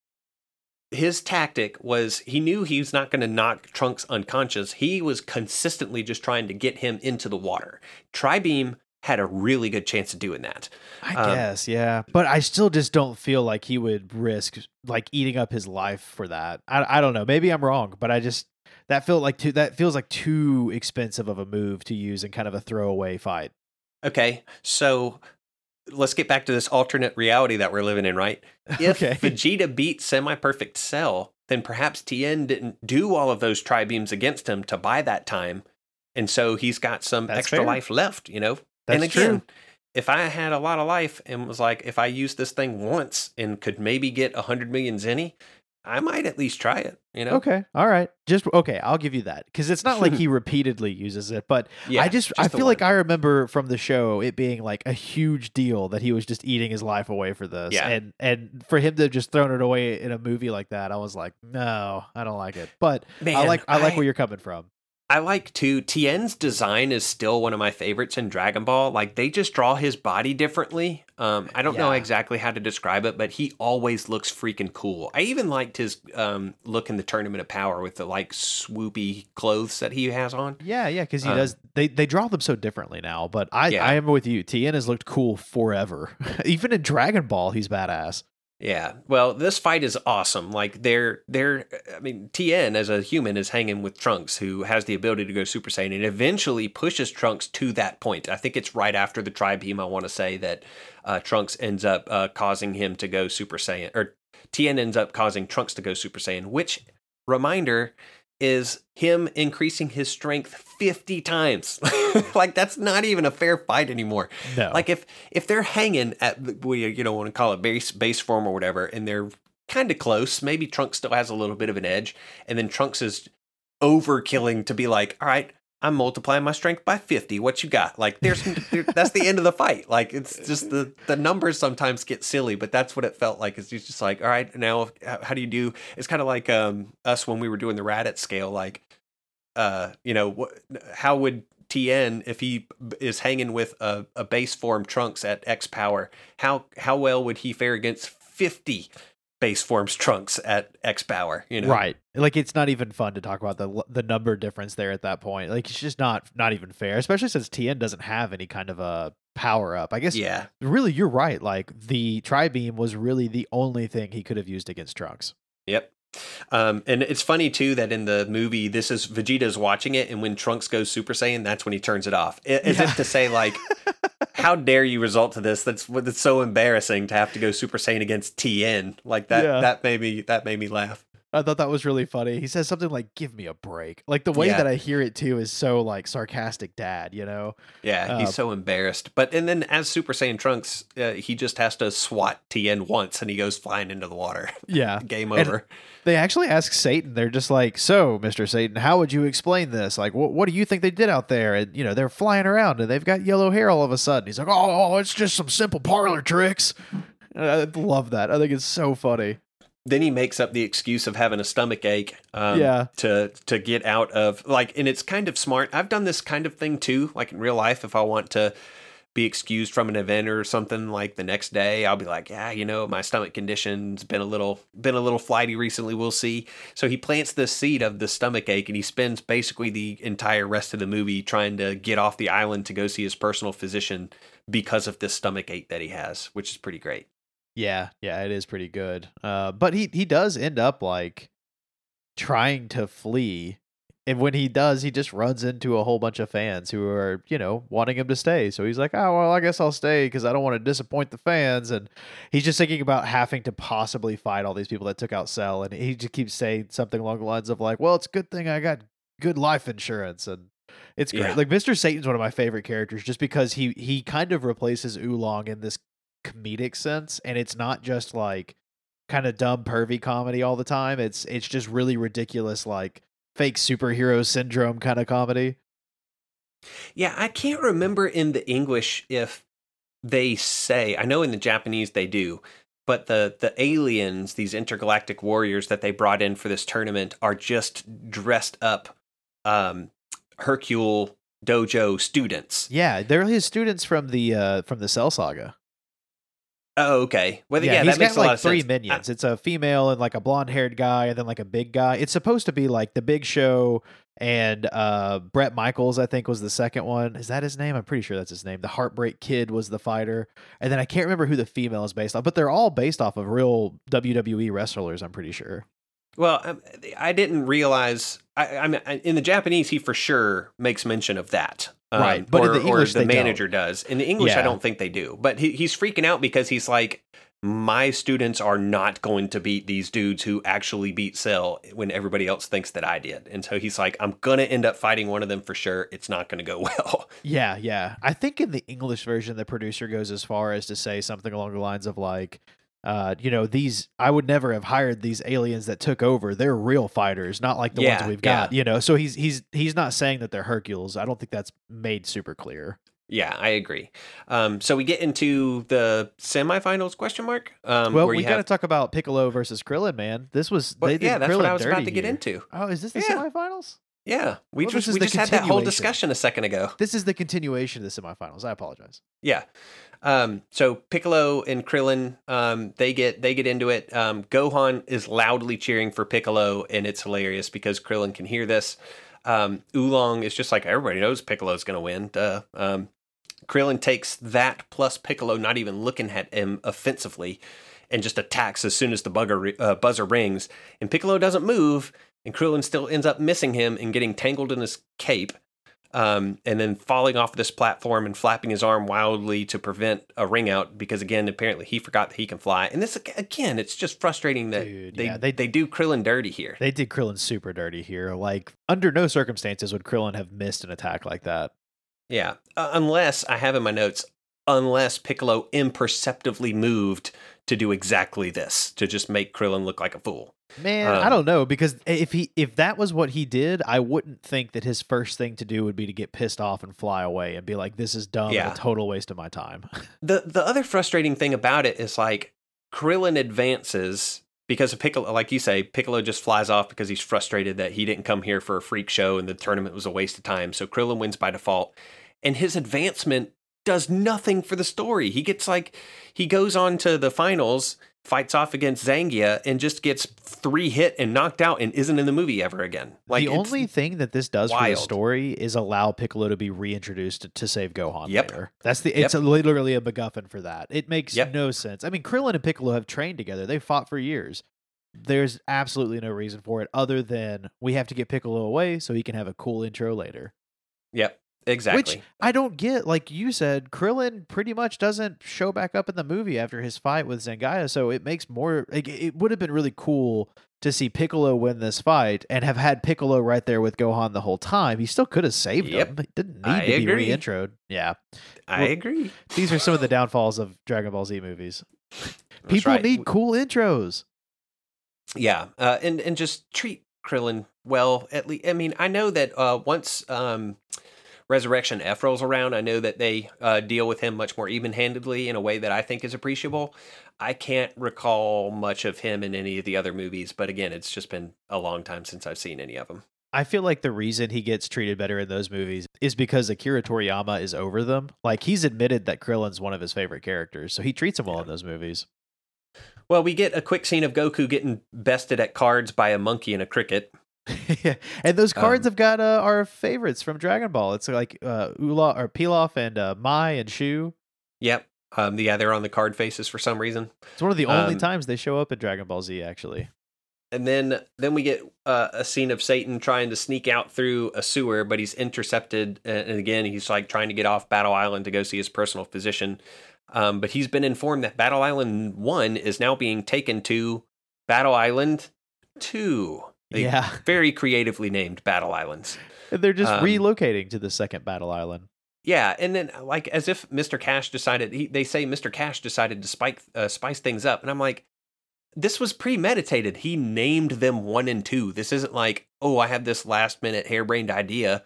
his tactic was he knew he was not going to knock Trunks unconscious. He was consistently just trying to get him into the water. Tribeam had a really good chance of doing that. I Um, guess, yeah. But I still just don't feel like he would risk like eating up his life for that. I I don't know. Maybe I'm wrong, but I just that felt like too that feels like too expensive of a move to use in kind of a throwaway fight. Okay, so let's get back to this alternate reality that we're living in, right? If Okay. Vegeta beat Semi Perfect Cell, then perhaps Tien didn't do all of those tri beams against him to buy that time. And so he's got some That's extra fair. life left, you know? That's and again, true. if I had a lot of life and was like, if I use this thing once and could maybe get 100 million zeni, I might at least try it. You know? Okay. All right. Just okay. I'll give you that because it's not like he repeatedly uses it, but Yeah, I just, just I feel like. I remember from the show it being like a huge deal that he was just eating his life away for this, Yeah. and and for him to have just thrown it away in a movie like that, I was like, no, I don't like it. But I like, I like I- where you're coming from. I like too. Tien's design is still one of my favorites in Dragon Ball. Like they just draw his body differently. Um, I don't know exactly how to describe it, but he always looks freaking cool. I even liked his um, look in the Tournament of Power with the like swoopy clothes that he has on. Yeah, yeah, because he Uh, does. They they draw them so differently now, but I Yeah. I am with you. Tien has looked cool forever. Even in Dragon Ball, he's badass. Yeah. Well, this fight is awesome. Like they're they're I mean, Tien as a human is hanging with Trunks who has the ability to go Super Saiyan and eventually pushes Trunks to that point. I think it's right after the Tri Beam I want to say that uh, Trunks ends up uh, causing him to go Super Saiyan or Tien ends up causing Trunks to go Super Saiyan, which reminder is him increasing his strength 50 times. like that's not even a fair fight anymore. No, Like if if they're hanging at we you know want to call it base base form or whatever, and they're kind of close, maybe Trunks still has a little bit of an edge, and then Trunks is overkilling to be like, all right. I'm multiplying my strength by 50. What you got? Like there's that's the end of the fight. Like it's just the the numbers sometimes get silly, but that's what it felt like. Is just like, all right, now how, do you do? It's kind of like um us when we were doing the Raditz scale. Like, uh, you know? How would Tien if he is hanging with a, a base form Trunks at X power? How how well would he fare against fifty base forms Trunks at X power? You know, right. Like it's not even fun to talk about the the number difference there at that point. Like it's just not not even fair, especially since Tien doesn't have any kind of a power up. I guess Yeah, really you're right. Like the tri beam was really the only thing he could have used against Trunks. Yep. Um, and it's funny too that in the movie, this is Vegeta's watching it, and when Trunks goes Super Saiyan, that's when he turns it off, as Yeah. if to say like, "How dare you result to this? That's what it's so embarrassing to have to go Super Saiyan against Tien." Like that. Yeah. That made me. That made me laugh. I thought that was really funny. He says something like "Give me a break." Like the way Yeah. that I hear it too is so like sarcastic, dad. You know? Yeah, Uh, he's so embarrassed. But and then as Super Saiyan Trunks, uh, he just has to swat Tien once, and he goes flying into the water. Yeah. Game And- over. They actually ask Satan. They're just like, "So, Mister Satan, how would you explain this? Like, what what do you think they did out there?" And you know, they're flying around and they've got yellow hair all of a sudden. He's like, "Oh, it's just some simple parlor tricks." I love that. I think it's so funny. Then he makes up the excuse of having a stomach ache um, Yeah. to to get out of like and it's kind of smart. I've done this kind of thing too like in real life if i want to be excused from an event or something like the next day i'll be like yeah you know my stomach condition's been a little been a little flighty recently we'll see. So he plants the seed of the stomach ache and he spends basically the entire rest of the movie trying to get off the island to go see his personal physician because of this stomach ache that he has which is pretty great Yeah, yeah, it is pretty good. Uh, but he he does end up like trying to flee, and when he does, he just runs into a whole bunch of fans who are you know wanting him to stay. So he's like, oh well, I guess I'll stay because I don't want to disappoint the fans. And he's just thinking about having to possibly fight all these people that took out Cell, and he just keeps saying something along the lines of like, well, it's a good thing I got good life insurance and. It's great. Yeah. Like Mr. Satan's one of my favorite characters just because he he kind of replaces Oolong in this comedic sense and it's not just like kind of dumb pervy comedy all the time it's it's just really ridiculous like fake superhero syndrome kind of comedy Yeah, I can't remember in the English if they say. I know in the Japanese they do, but the the aliens, these intergalactic warriors that they brought in for this tournament, are just dressed up um, Hercule Dojo students. yeah they're his students from the uh from the cell saga Oh, okay. Well, yeah, he's that makes got a lot like three sense. minions. It's a female and like a blonde haired guy and then like a big guy. It's supposed to be like the big show and uh brett michaels i think was the second one. Is that his name? I'm pretty sure that's his name. The heartbreak kid was the fighter. And then i can't remember who the female is based off but they're all based off of real wwe wrestlers i'm pretty sure Well, um, I didn't realize. I, I mean, in the Japanese, he for sure makes mention of that. Um, Right, but in or, the English the don't. manager does. In the English, I don't think they do. But he, he's freaking out because he's like, my students are not going to beat these dudes who actually beat Cell when everybody else thinks that I did. And so he's like, I'm gonna end up fighting one of them for sure. It's not gonna go well. Yeah, yeah. I think in the English version, the producer goes as far as to say something along the lines of like, uh, you know, these I would never have hired these aliens that took over. They're real fighters, not like the Yeah, ones we've yeah. got. You know, so he's he's he's not saying that they're Hercules. I don't think that's made super clear. Yeah, I agree. Um, so we get into the semifinals question mark. Um, well, where we got to talk about Piccolo versus Krillin, man. This was well, they yeah, that's Krillin what I was about to get here. into. Oh, is this the Yeah. semifinals? Yeah, we Well, just we just had that whole discussion a second ago. This is the continuation of the semifinals. I apologize. Yeah. Um, so Piccolo and Krillin, um, they get they get into it. Um, Gohan is loudly cheering for Piccolo, and it's hilarious because Krillin can hear this. Um, Oolong is just like everybody knows Piccolo's going to win. Duh. Um, Krillin takes that plus Piccolo not even looking at him offensively, and just attacks as soon as the bugger, uh, buzzer rings. And Piccolo doesn't move, and Krillin still ends up missing him and getting tangled in his cape um, and then falling off this platform and flapping his arm wildly to prevent a ring out because again apparently he forgot that he can fly and this again it's just frustrating that Dude, they, yeah, they- they do Krillin dirty here They did Krillin super dirty here. Like under no circumstances would Krillin have missed an attack like that. yeah uh, unless I have in my notes unless Piccolo imperceptibly moved to do exactly this to just make Krillin look like a fool Man, I Um, don't know because if he if that was what he did, I wouldn't think that his first thing to do would be to get pissed off and fly away and be like, "This is dumb Yeah. a total waste of my time." the the other frustrating thing about it is like Krillin advances because of Piccolo, like you say, Piccolo just flies off because he's frustrated that he didn't come here for a freak show and the tournament was a waste of time. So Krillin wins by default, and his advancement does nothing for the story. He gets like he goes on to the finals, fights off against Zangia, and just gets three hit and knocked out, and isn't in the movie ever again. Like the only thing that this does for the story is allow Piccolo to be reintroduced to, to save Gohan Yep. later. That's the it's a, literally a MacGuffin for that. It makes Yep. no sense. I mean, Krillin and Piccolo have trained together. They fought for years. There's absolutely no reason for it other than we have to get Piccolo away so he can have a cool intro later. yep, exactly. Which I don't get. Like you said, Krillin pretty much doesn't show back up in the movie after his fight with Zangia, so it makes more. Like, it would have been really cool to see Piccolo win this fight and have had Piccolo right there with Gohan the whole time. He still could have saved Yep. him. He didn't need I to be agree. reintroed. Yeah, I well, agree. these are some of the downfalls of Dragon Ball Z movies. People right. need cool intros. Yeah, uh, and and just treat Krillin well. At least, I mean, I know that uh, once um, Resurrection F rolls around, I know that they uh, deal with him much more even-handedly in a way that I think is appreciable. I can't recall much of him in any of the other movies, but again, it's just been a long time since I've seen any of them. I feel like the reason he gets treated better in those movies is because Akira Toriyama is over them. Like he's admitted that Krillin's one of his favorite characters, so he treats him well in those movies. Well, we get a quick scene of Goku getting bested at cards by a monkey and a cricket. and those cards Um, have got uh, our favorites from Dragon Ball. It's like uh, Ula or Pilaf and uh, Mai and Shu. Yep. Um, yeah, they're on the card faces for some reason. It's one of the only Um, times they show up in Dragon Ball Z. Actually, And then then we get uh, a scene of Satan trying to sneak out through a sewer, but he's intercepted. And and again, he's like trying to get off Battle Island to go see his personal physician. Um, but he's been informed that Battle Island One is now being taken to Battle Island Two. They yeah, very creatively named Battle Islands. And they're just um, relocating to the second Battle Island. Yeah, and then like as if Mr. Cash decided, he, they say Mr. Cash decided to spike uh, spice things up, and I'm like, this was premeditated. He named them one and two. This isn't like, oh, I have this last minute harebrained idea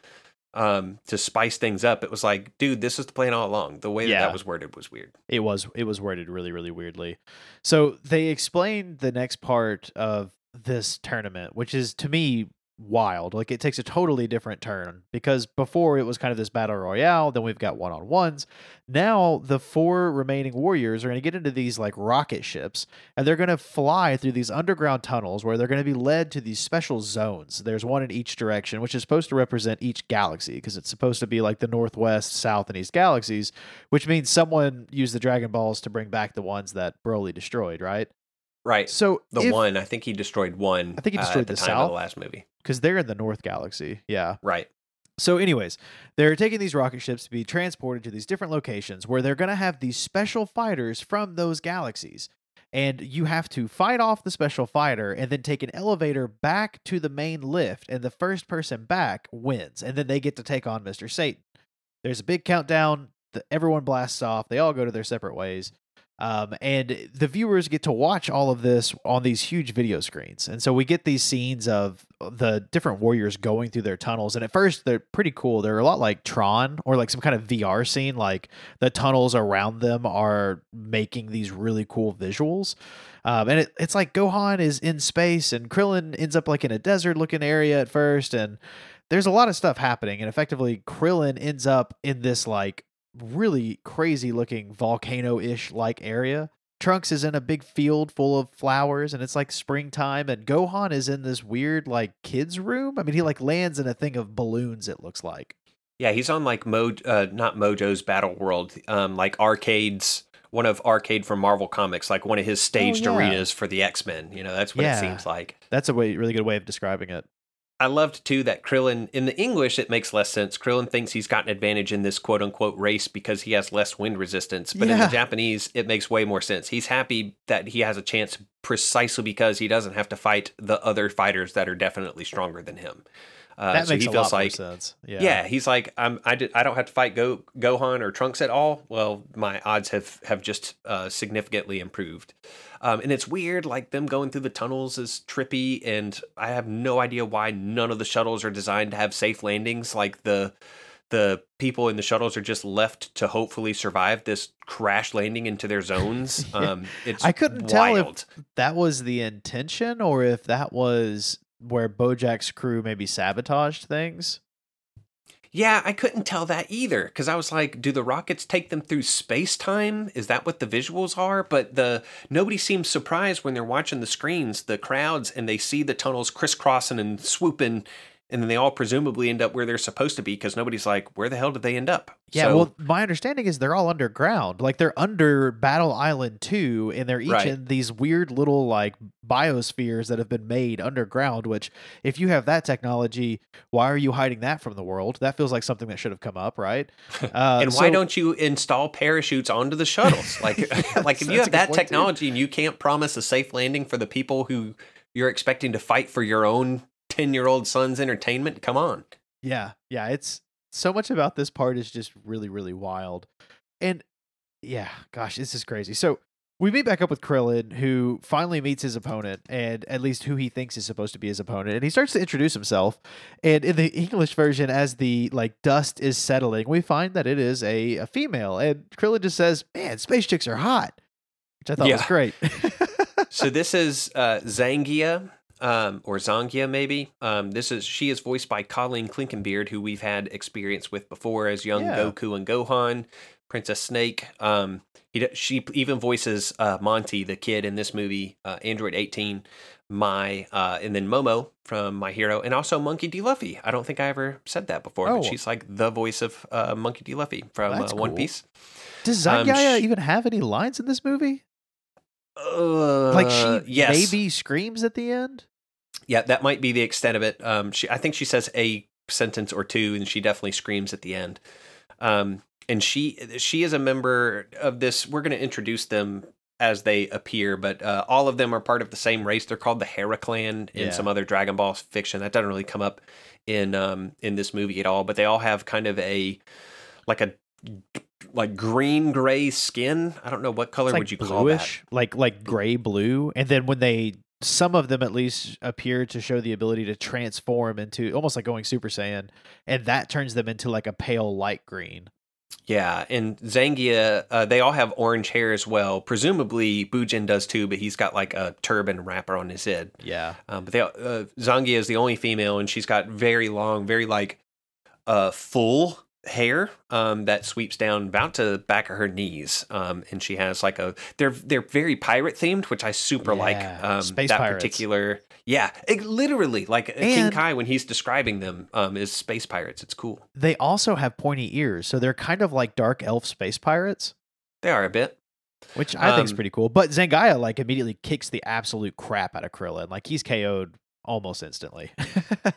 um, to spice things up. It was like, dude, this is the plan all along. The way that, Yeah. that was worded was weird. It was it was worded really really weirdly. So they explained the next part of this tournament, which is to me wild. Like it takes a totally different turn because before it was kind of this battle royale, then we've got one on ones. Now the four remaining warriors are going to get into these like rocket ships and they're going to fly through these underground tunnels where they're going to be led to these special zones. There's one in each direction, which is supposed to represent each galaxy because it's supposed to be like the northwest, south, and east galaxies, which means someone used the Dragon Balls to bring back the ones that Broly destroyed, right? Right. So The if- one, I think he destroyed one. I think he uh, destroyed at the, the time of South. the last movie. because they're in the North Galaxy. Yeah. Right. So, anyways, they're taking these rocket ships to be transported to these different locations where they're going to have these special fighters from those galaxies. And you have to fight off the special fighter and then take an elevator back to the main lift. And the first person back wins. And then they get to take on Mr. Satan. There's a big countdown. The, everyone blasts off. They all go to their separate ways. Um, and the viewers get to watch all of this on these huge video screens. And so we get these scenes of the different warriors going through their tunnels. And at first, they're pretty cool. They're a lot like Tron or like some kind of VR scene. Like the tunnels around them are making these really cool visuals. Um, and it, it's like Gohan is in space and Krillin ends up like in a desert looking area at first. And there's a lot of stuff happening. And effectively, Krillin ends up in this like really crazy looking volcano ish like area. Trunks is in a big field full of flowers and it's like springtime and Gohan is in this weird like kids room. I mean he like lands in a thing of balloons it looks like. Yeah, he's on like Mo uh, not Mojo's Battle World, um like arcades one of arcade from Marvel Comics, like one of his staged Oh, yeah. arenas for the X Men. You know, that's what Yeah. it seems like. That's a way, really good way of describing it. I loved too that Krillin in the English it makes less sense. Krillin thinks he's got an advantage in this quote unquote race because he has less wind resistance. But in the Japanese, it makes way more sense. He's happy that he has a chance precisely because he doesn't have to fight the other fighters that are definitely stronger than him. Uh, that so makes he a feels lot like more sense. Yeah. yeah. he's like I'm. I did. I don't have to fight Go Gohan or Trunks at all. Well, my odds have have just uh, significantly improved. Um, and it's weird, like them going through the tunnels is trippy, and I have no idea why none of the shuttles are designed to have safe landings. Like the the people in the shuttles are just left to hopefully survive this crash landing into their zones. Um, it's I couldn't tell if- That was the intention or if that was where Bojack's crew maybe sabotaged things. Yeah, I couldn't tell that either because I was like, do the rockets take them through space time? Is that what the visuals are? But the nobody seems surprised when they're watching the screens, the crowds, and they see the tunnels crisscrossing and swooping, and then they all presumably end up where they're supposed to be because nobody's like, where the hell did they end up? Yeah, So- well, my understanding is they're all underground. Like they're under Battle Island 2, and they're each Right. in these weird little like biospheres that have been made underground. Which, if you have that technology, why are you hiding that from the world? That feels like something that should have come up, right? Uh, and why so- don't you install parachutes onto the shuttles? Like, like if you have that point, too. technology and you can't promise a safe landing for the people who you're expecting to fight for your own ten-year-old son's entertainment, come on. Yeah, yeah, it's so much about this part is just really, really wild. And yeah, gosh, this is crazy. So we meet back up with Krillin, who finally meets his opponent, and at least who he thinks is supposed to be his opponent. And he starts to introduce himself. And in the English version, as the like dust is settling, we find that it is a, a female. And Krillin just says, Man, space chicks are hot. Which I thought was great. so this is uh, Zangia, um, or Zangia maybe. Um, this is she is voiced by Colleen Clinkenbeard, who we've had experience with before as young Yeah. Goku and Gohan, Princess Snake. Um, he, she even voices uh, Monty, the kid in this movie, uh, Android 18, my, uh, and then Momo from My Hero, and also Monkey D. Luffy. I don't think I ever said that before, Oh. but she's like the voice of uh, Monkey D. Luffy from uh, One cool. Piece. Does Um, Zangia sh- even have any lines in this movie? Uh, Like she yes. maybe screams at the end? Yeah, that might be the extent of it. Um, she, I think she says a sentence or two, and she definitely screams at the end. Um, and she, she is a member of this. We're going to introduce them as they appear, but uh, all of them are part of the same race. They're called the Hera Clan in Yeah. some other Dragon Ball fiction. That doesn't really come up in um, in this movie at all. But they all have kind of a like a like green gray skin. I don't know what color like would you call that. bluish, like like gray blue, and then when they some of them at least appear to show the ability to transform into almost like going Super Saiyan, and that turns them into like a pale light green. Yeah, and Zangia, uh, they all have orange hair as well. Presumably, Bujin does too, but he's got like a turban wrapper on his head. Yeah, Um, but they, uh, Zangia is the only female, and she's got very long, very like uh, full hair um, that sweeps down about to the back of her knees. Um, and she has like a they're they're very pirate themed, which I super like. Um, space that pirates. particular, yeah, it, literally like uh, King Kai when he's describing them um, is space pirates. It's cool. they also have pointy ears, so they're kind of like dark elf space pirates, They are a bit. which I think is Um, pretty cool. But Zangia like immediately kicks the absolute crap out of Krillin, like he's KO'd almost instantly.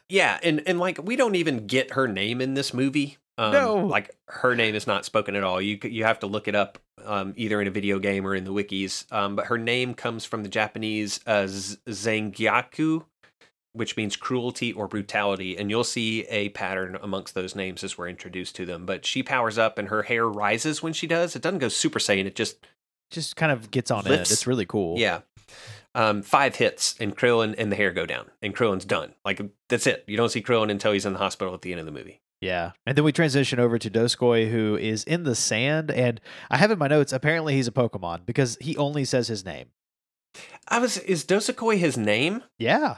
Yeah, and and like we don't even get her name in this movie. Um, No. like her name is not spoken at all. You you have to look it up um, either in a video game or in the wikis. Um, but her name comes from the Japanese uh, Zangyaku, which means cruelty or brutality, and you'll see a pattern amongst those names as we're introduced to them. But she powers up, and her hair rises when she does. It doesn't go Super Saiyan; it just just kind of gets on Lifts- in. It's really cool. Yeah. Um, five hits and Krillin and the hair go down and Krillin's done. Like that's it. You don't see Krillin until he's in the hospital at the end of the movie. Yeah. And then we transition over to Doskoi, who is in the sand. And I have in my notes, apparently he's a Pokemon because he only says his name. I was is Dosakoi his name? Yeah.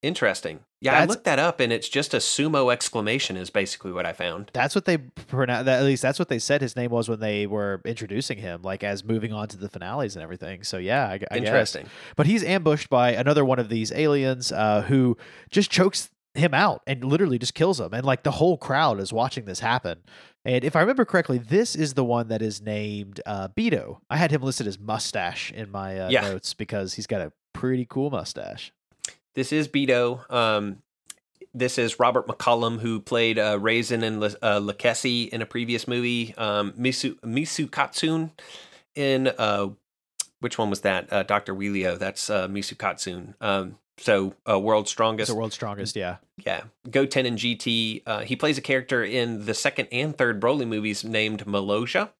Interesting. Yeah, I looked that up and it's just a sumo exclamation is basically what I found. That's what they pronounce. At least that's what they said his name was when they were introducing him, like as moving on to the finales and everything. So yeah, I, I guess. Interesting. But he's ambushed by another one of these aliens uh, who just chokes him out and literally just kills him. And like the whole crowd is watching this happen. And if I remember correctly, this is the one that is named uh, Beto. I had him listed as mustache in my uh, Yeah. notes because he's got a pretty cool mustache. This is Beto. Um, this is Robert McCollum, who played uh, Raisin and Le- uh, Lakessi in a previous movie. Um, Misu Misu Katsune in uh, which one was that? Uh, Doctor Wheelio. That's uh, Misu Katsune. Um, so uh, World's Strongest. the world's strongest, yeah. Yeah, Goten and GT. Uh, he plays a character in the second and third Broly movies named Meloja.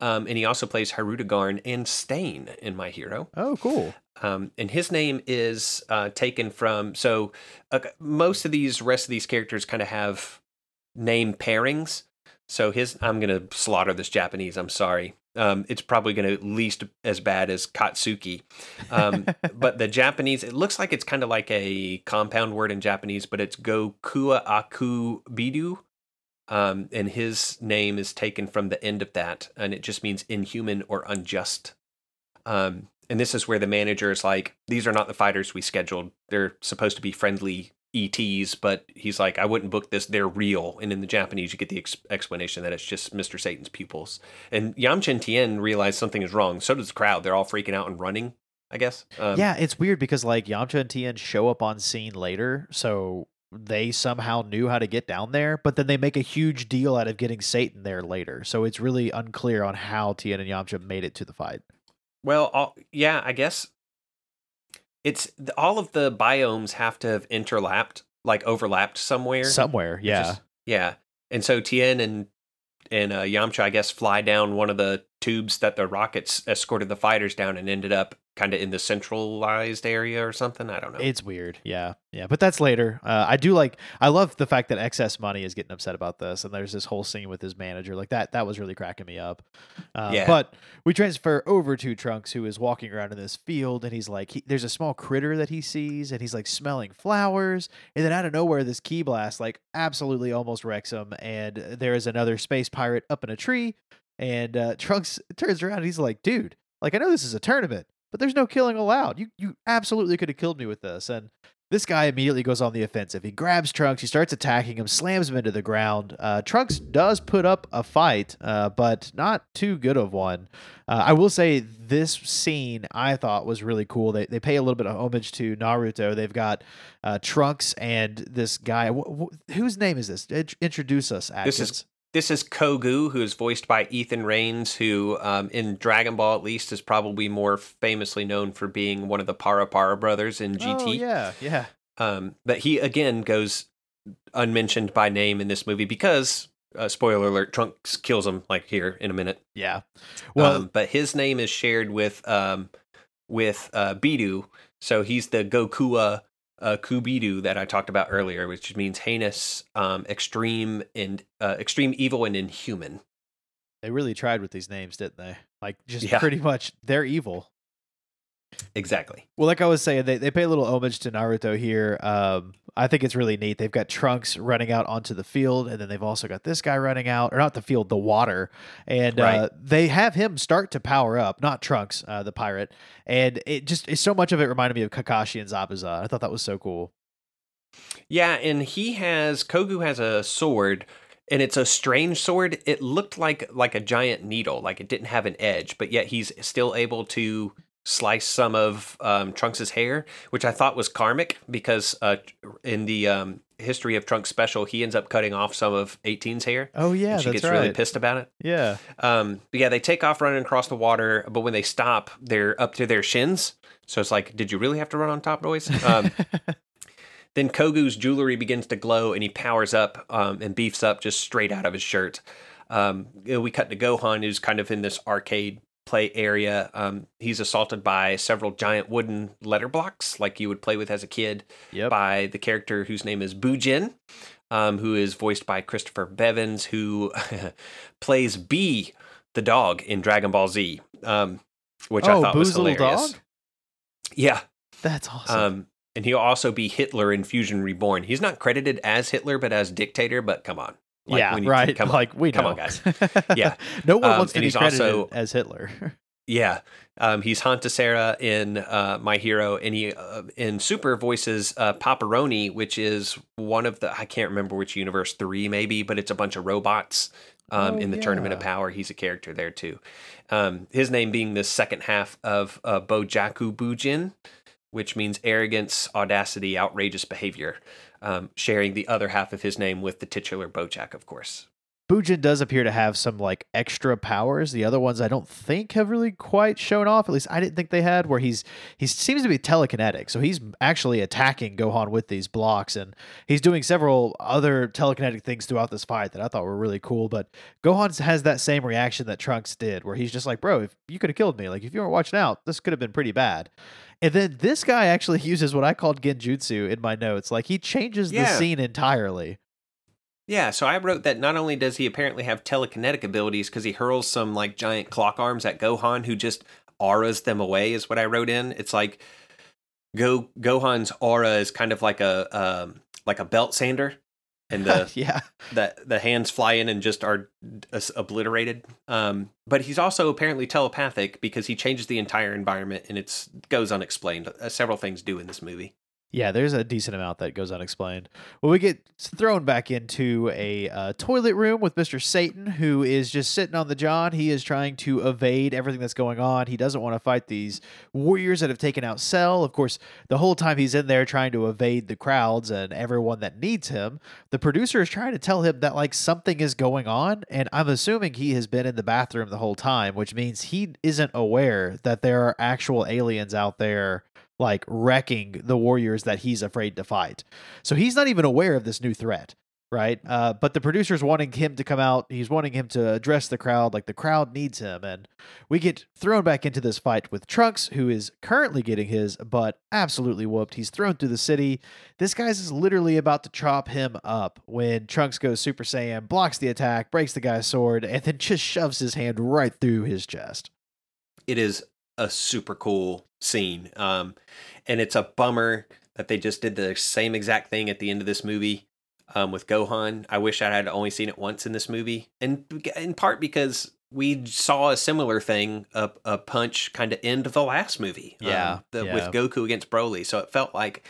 Um, and he also plays Haruta Garn and Stain in My Hero. Oh, cool. Um, and his name is uh, taken from so uh, most of these rest of these characters kind of have name pairings. So his I'm gonna slaughter this Japanese. I'm sorry. Um, it's probably gonna at least as bad as Katsuki. Um, but the Japanese, it looks like it's kind of like a compound word in Japanese, but it's Gokua Aku Bidu. Um, and his name is taken from the end of that, and it just means inhuman or unjust. Um, and this is where the manager is like, these are not the fighters we scheduled. They're supposed to be friendly ETs, but he's like, I wouldn't book this. They're real. And in the Japanese, you get the ex- explanation that it's just Mr. Satan's pupils. And Yamcha and Tien realize something is wrong. So does the crowd. They're all freaking out and running, I guess. Um, yeah, it's weird because like Yamcha and Tien show up on scene later, so they somehow knew how to get down there, but then they make a huge deal out of getting Satan there later. So it's really unclear on how Tien and Yamcha made it to the fight. Well, all, yeah, I guess it's all of the biomes have to have interlapped, like overlapped somewhere. Somewhere, yeah. just- yeah. And so Tien and and uh, Yamcha, I guess, fly down one of the tubes that the rockets escorted the fighters down, and ended up kind of in the centralized area or something. I don't know. It's weird. Yeah. Yeah. But that's later. Uh, I do like, I love the fact that excess money is getting upset about this. And there's this whole scene with his manager. Like that, that was really cracking me up. Uh, Yeah. But we transfer over to Trunks, who is walking around in this field. And he's like, he, there's a small critter that he sees. And he's like smelling flowers. And then out of nowhere, this ki blast, like, absolutely almost wrecks him. And there is another space pirate up in a tree. And uh, Trunks turns around and he's like, dude, like, I know this is a tournament but there's no killing allowed. You you absolutely could have killed me with this. And this guy immediately goes on the offensive. He grabs Trunks, he starts attacking him, slams him into the ground. Uh, Trunks does put up a fight, uh, but not too good of one. Uh, I will say this scene I thought was really cool. They they pay a little bit of homage to Naruto. They've got uh, Trunks and this guy. Wh- wh- whose name is this? Int- Introduce us. Atkins. This is- This is Kogu, who is voiced by Ethan Rains, who um, in Dragon Ball at least is probably more famously known for being one of the Para Para brothers in GT. Oh, yeah, yeah. Um, but he again goes unmentioned by name in this movie because, uh, spoiler alert, Trunks kills him like here in a minute. Yeah. Well, um, but his name is shared with um, with uh, Bidu, so he's the Gokua uh, Kubidu that I talked about earlier, which means heinous, um, extreme, and uh, extreme evil and inhuman. they really tried with these names, didn't they? Like, just Yeah. pretty much, they're evil. Exactly. Well, like I was saying, they, they pay a little homage to Naruto here. Um, I think it's really neat. They've got Trunks running out onto the field, and then they've also got this guy running out, or not the field, the water. And uh, they have him start to power up, not Trunks, uh, the pirate. And it just, it's so much of it reminded me of Kakashi and Zabuza. I thought that was so cool. Yeah, and he has Kogu has a sword, and it's a strange sword. It looked like like a giant needle, like it didn't have an edge, but yet he's still able to slice some of um, Trunks' hair, which I thought was karmic because uh, in the um, history of Trunks special, he ends up cutting off some of 18's hair. Oh, yeah, she that's gets really pissed about it. Yeah. Um, but yeah, they take off running across the water, but when they stop, they're up to their shins. So it's like, did you really have to run on top, boys? Um, then Kogu's jewelry begins to glow, and he powers up um, and beefs up just straight out of his shirt. Um, we cut to Gohan, who's kind of in this arcade play area. Um, he's assaulted by several giant wooden letter blocks, like you would play with as a kid, Yep. by the character whose name is Bujin, um, who is voiced by Christopher Bevins, who plays B, the dog in Dragon Ball Z, um, which I oh, thought was Boo's hilarious. dog. Yeah, That's awesome. um, and he'll also be Hitler in Fusion Reborn. He's not credited as Hitler, but as dictator. But come on, Like, yeah, you- right. Come on, like we know. come on, guys. Yeah. no one Um, wants to be credited also- as Hitler. Yeah, um, he's Hanta Sero in uh, My Hero, and he uh, in Super voices uh, Paparoni, which is one of the I can't remember which universe three maybe, but it's a bunch of robots um, Oh, in the Tournament of. Power. He's a character there too. Um, his name being the second half of uh, Bojaku Bujin, which means arrogance, audacity, outrageous behavior. Um, sharing the other half of his name with the titular Bojack, of course. Bujin does appear to have some like extra powers. The other ones I don't think have really quite shown off. At least I didn't think they had. Where he's he seems to be telekinetic, so he's actually attacking Gohan with these blocks, and he's doing several other telekinetic things throughout this fight that I thought were really cool. But Gohan has that same reaction that Trunks did, where he's just like, "Bro, if you could have killed me, like if you weren't watching out, this could have been pretty bad." And then this guy actually uses what I called genjutsu in my notes. Like he changes the scene entirely. Yeah, so I wrote that not only does he apparently have telekinetic abilities because he hurls some like giant clock arms at Gohan, who just auras them away, is what I wrote in. It's like Go Gohan's aura is kind of like a um, like a belt sander, and the yeah. the the hands fly in and just are obliterated. Um, but he's also apparently telepathic because he changes the entire environment, and it's goes unexplained. Uh, several things do in this movie. Yeah, there's a decent amount that goes unexplained. Well, we get thrown back into a uh, toilet room with Mr. Satan, who is just sitting on the John. He is trying to evade everything that's going on. He doesn't want to fight these warriors that have taken out Cell. Of course, the whole time he's in there trying to evade the crowds and everyone that needs him, the producer is trying to tell him that like something is going on. And I'm assuming he has been in the bathroom the whole time, which means he isn't aware that there are actual aliens out there like wrecking the warriors that he's afraid to fight. So he's not even aware of this new threat, right? Uh, but the producer's wanting him to come out. He's wanting him to address the crowd, like the crowd needs him. And we get thrown back into this fight with Trunks, who is currently getting his butt absolutely whooped. He's thrown through the city. This guy's is literally about to chop him up when Trunks goes Super Saiyan, blocks the attack, breaks the guy's sword, and then just shoves his hand right through his chest. it is a super cool scene. Um, and it's a bummer that they just did the same exact thing at the end of this movie um, with Gohan. I wish I had only seen it once in this movie, and in part because we saw a similar thing, a, a punch kind of end of the last movie. um, the, yeah. with Goku against Broly. So it felt like,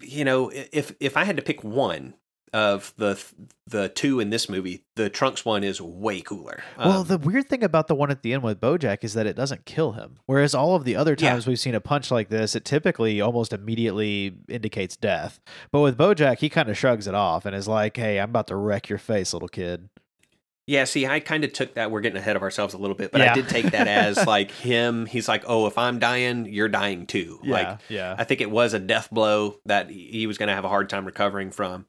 you know, if if I had to pick one of the the two in this movie, the Trunks one is way cooler. Well, Um, the weird thing about the one at the end with Bojack is that it doesn't kill him. Whereas all of the other Yeah. times we've seen a punch like this, it typically almost immediately indicates death. But with Bojack, he kind of shrugs it off and is like, "Hey, I'm about to wreck your face, little kid." Yeah, see, I kind of took that. We're getting ahead of ourselves a little bit, but Yeah. I did take that as like him. He's like, "Oh, if I'm dying, you're dying too." Like, yeah. I think it was a death blow that he was going to have a hard time recovering from.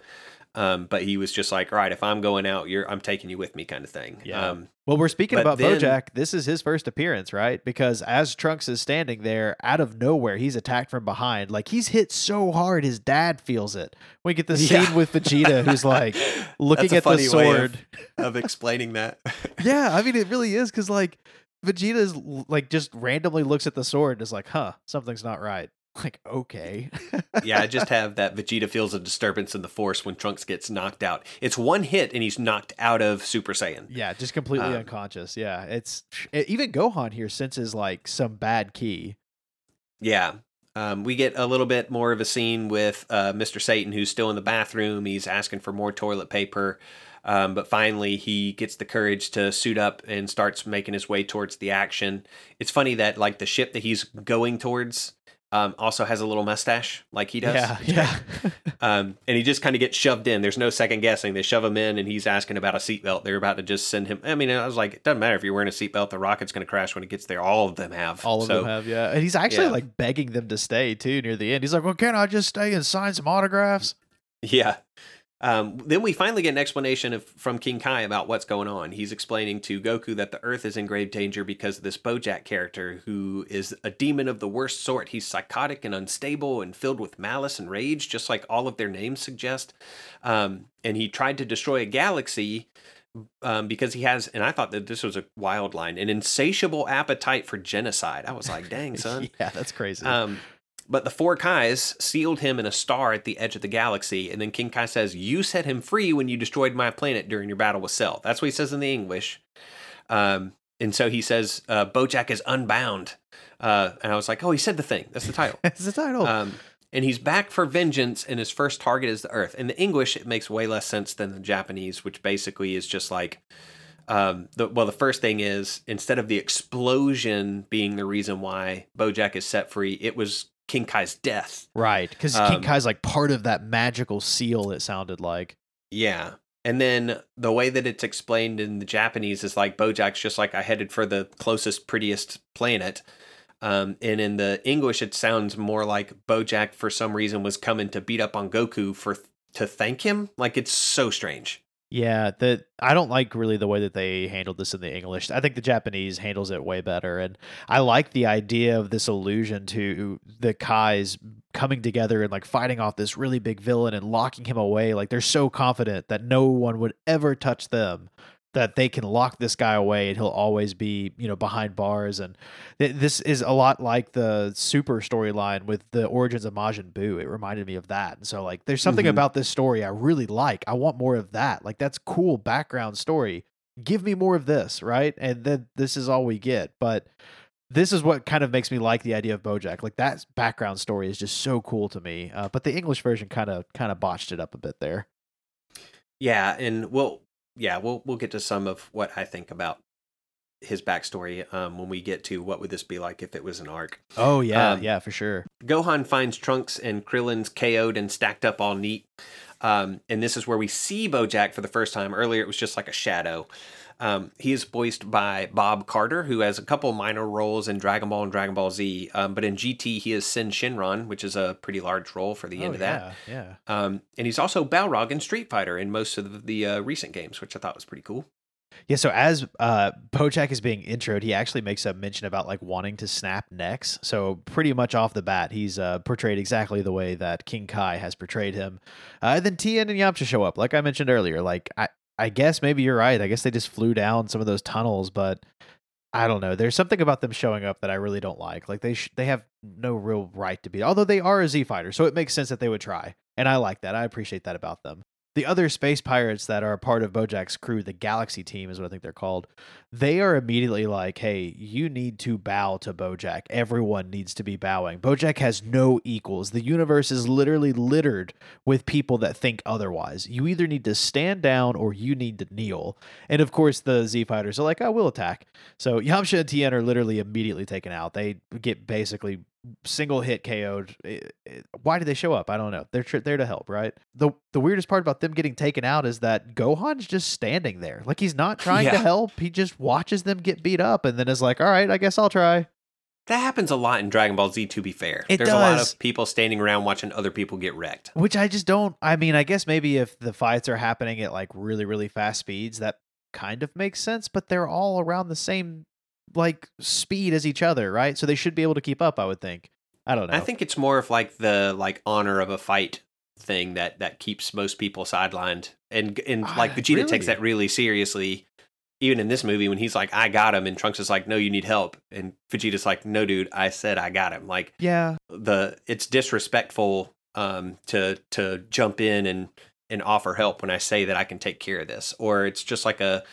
Um, but he was just like, "All right, if I'm going out, you're I'm taking you with me," kind of thing. Yeah. Um, Well, we're speaking about then- Bojack. This is his first appearance, right? Because as Trunks is standing there, out of nowhere, he's attacked from behind. Like he's hit so hard, his dad feels it. We get the scene Yeah. with Vegeta, who's like looking That's a at the funny way of- sword. of explaining that. yeah, I mean, it really is because like Vegeta's like just randomly looks at the sword and is like, "Huh, something's not right." Like, okay, yeah, I just have that Vegeta feels a disturbance in the Force when Trunks gets knocked out. It's one hit and he's knocked out of Super Saiyan. yeah, just completely Um, unconscious. Yeah, it's e- even Gohan here senses like some bad ki. Yeah. Um, we get a little bit more of a scene with uh, Mr. Satan, who's still in the bathroom. He's asking for more toilet paper. Um, but finally, he gets the courage to suit up and starts making his way towards the action. It's funny that, like, the ship that he's going towards um, also has a little mustache, like he does. Yeah, yeah. Um, and he just kind of gets shoved in. There's no second guessing. They shove him in, and he's asking about a seatbelt. They're about to just send him. I mean, I was like, it doesn't matter if you're wearing a seatbelt. The rocket's going to crash when it gets there. All of them have. All of So- them have, yeah. And he's actually yeah. like begging them to stay too near the end. He's like, "Well, can't I just stay and sign some autographs?" Yeah. Um, then we finally get an explanation of, from King Kai about what's going on. He's explaining to Goku that the Earth is in grave danger because of this Bojack character who is a demon of the worst sort. He's psychotic and unstable and filled with malice and rage, just like all of their names suggest. Um, and he tried to destroy a galaxy um, because he has, and I thought that this was a wild line, an insatiable appetite for genocide. I was like, dang, son. yeah, that's crazy. Um, but the four Kais sealed him in a star at the edge of the galaxy, and then King Kai says, You set him free when you destroyed my planet during your battle with Cell. That's what he says in the English. Um, and so he says, uh, Bojack is unbound. Uh, and I was like, Oh, he said the thing. That's the title. That's the title. Um, and he's back for vengeance, and his first target is the Earth. In the English, it makes way less sense than the Japanese, which basically is just like, um, the, well, the first thing is instead of the explosion being the reason why Bojack is set free, it was King Kai's death. right. Because King um, Kai's like part of that magical seal, it sounded like. Yeah. And then the way that it's explained in the Japanese is like Bojack's just like I headed for the closest, prettiest planet. Um, and in the English, it sounds more like Bojack for some reason was coming to beat up on Goku for to thank him. Like it's so strange. Yeah, that I don't like really the way that they handled this in the English. I think the Japanese handles it way better, and I like the idea of this allusion to the Kai's coming together and like fighting off this really big villain and locking him away. Like they're so confident that no one would ever touch them that they can lock this guy away and he'll always be you know behind bars and th- this is a lot like the super storyline with the origins of Majin Buu it reminded me of that and so like there's something Mhm. about this story I really like I want more of that like that's cool background story give me more of this right and then this is all we get but this is what kind of makes me like the idea of Bojack. Like that background story is just so cool to me. Uh, but the English version kind of kind of botched it up a bit there. Yeah, and we'll yeah we'll we'll get to some of what I think about his backstory um, when we get to what would this be like if it was an arc. Oh yeah, Um, yeah, for sure. Gohan finds Trunks and Krillin's KO'd and stacked up all neat. Um, and this is where we see Bojack for the first time. Earlier, it was just like a shadow. Um, he is voiced by Bob Carter, who has a couple minor roles in Dragon Ball and Dragon Ball Z. Um, but in GT, he is Syn Shenron, which is a pretty large role for the end oh, of that. yeah, yeah. Um, and he's also Balrog in Street Fighter in most of the uh, recent games, which I thought was pretty cool. Yeah, so as uh Bojack is being introed, he actually makes a mention about like wanting to snap necks. So pretty much off the bat, he's uh, portrayed exactly the way that King Kai has portrayed him. Uh, and then Tien and Yamcha show up, like I mentioned earlier. Like I, I guess maybe you're right. I guess they just flew down some of those tunnels, but I don't know. There's something about them showing up that I really don't like. Like they sh- they have no real right to be, although they are a Z fighter, so it makes sense that they would try, and I like that. I appreciate that about them. The other space pirates that are part of Bojack's crew, the Galaxy Team is what I think they're called, they are immediately like, hey, you need to bow to Bojack. Everyone needs to be bowing. Bojack has no equals. The universe is literally littered with people that think otherwise. You either need to stand down or you need to kneel. And of course, the Z Fighters are like, I will attack. So Yamcha and Tien are literally immediately taken out. They get basically single hit KO'd. Why did they show up? I don't know. They're tr- there to help, right? The the weirdest part about them getting taken out is that Gohan's just standing there. Like he's not trying to help. He just watches them get beat up and then is like, "All right, I guess I'll try." That happens a lot in Dragon Ball Z, to be fair. It There's a lot of people standing around watching other people get wrecked. Which I just don't I mean, I guess maybe if the fights are happening at like really really fast speeds, that kind of makes sense, but they're all around the same like speed as each other, right? So they should be able to keep up, I would think. I don't know. I think it's more of like the like honor of a fight thing that that keeps most people sidelined, and and like Ah, Vegeta takes really? that really seriously. Even in this movie, when he's like, "I got him," and Trunks is like, "No, you need help," and Vegeta's like, "No, dude, I said I got him." Like yeah. the it's disrespectful um, to to jump in and and offer help when I say that I can take care of this, or it's just like a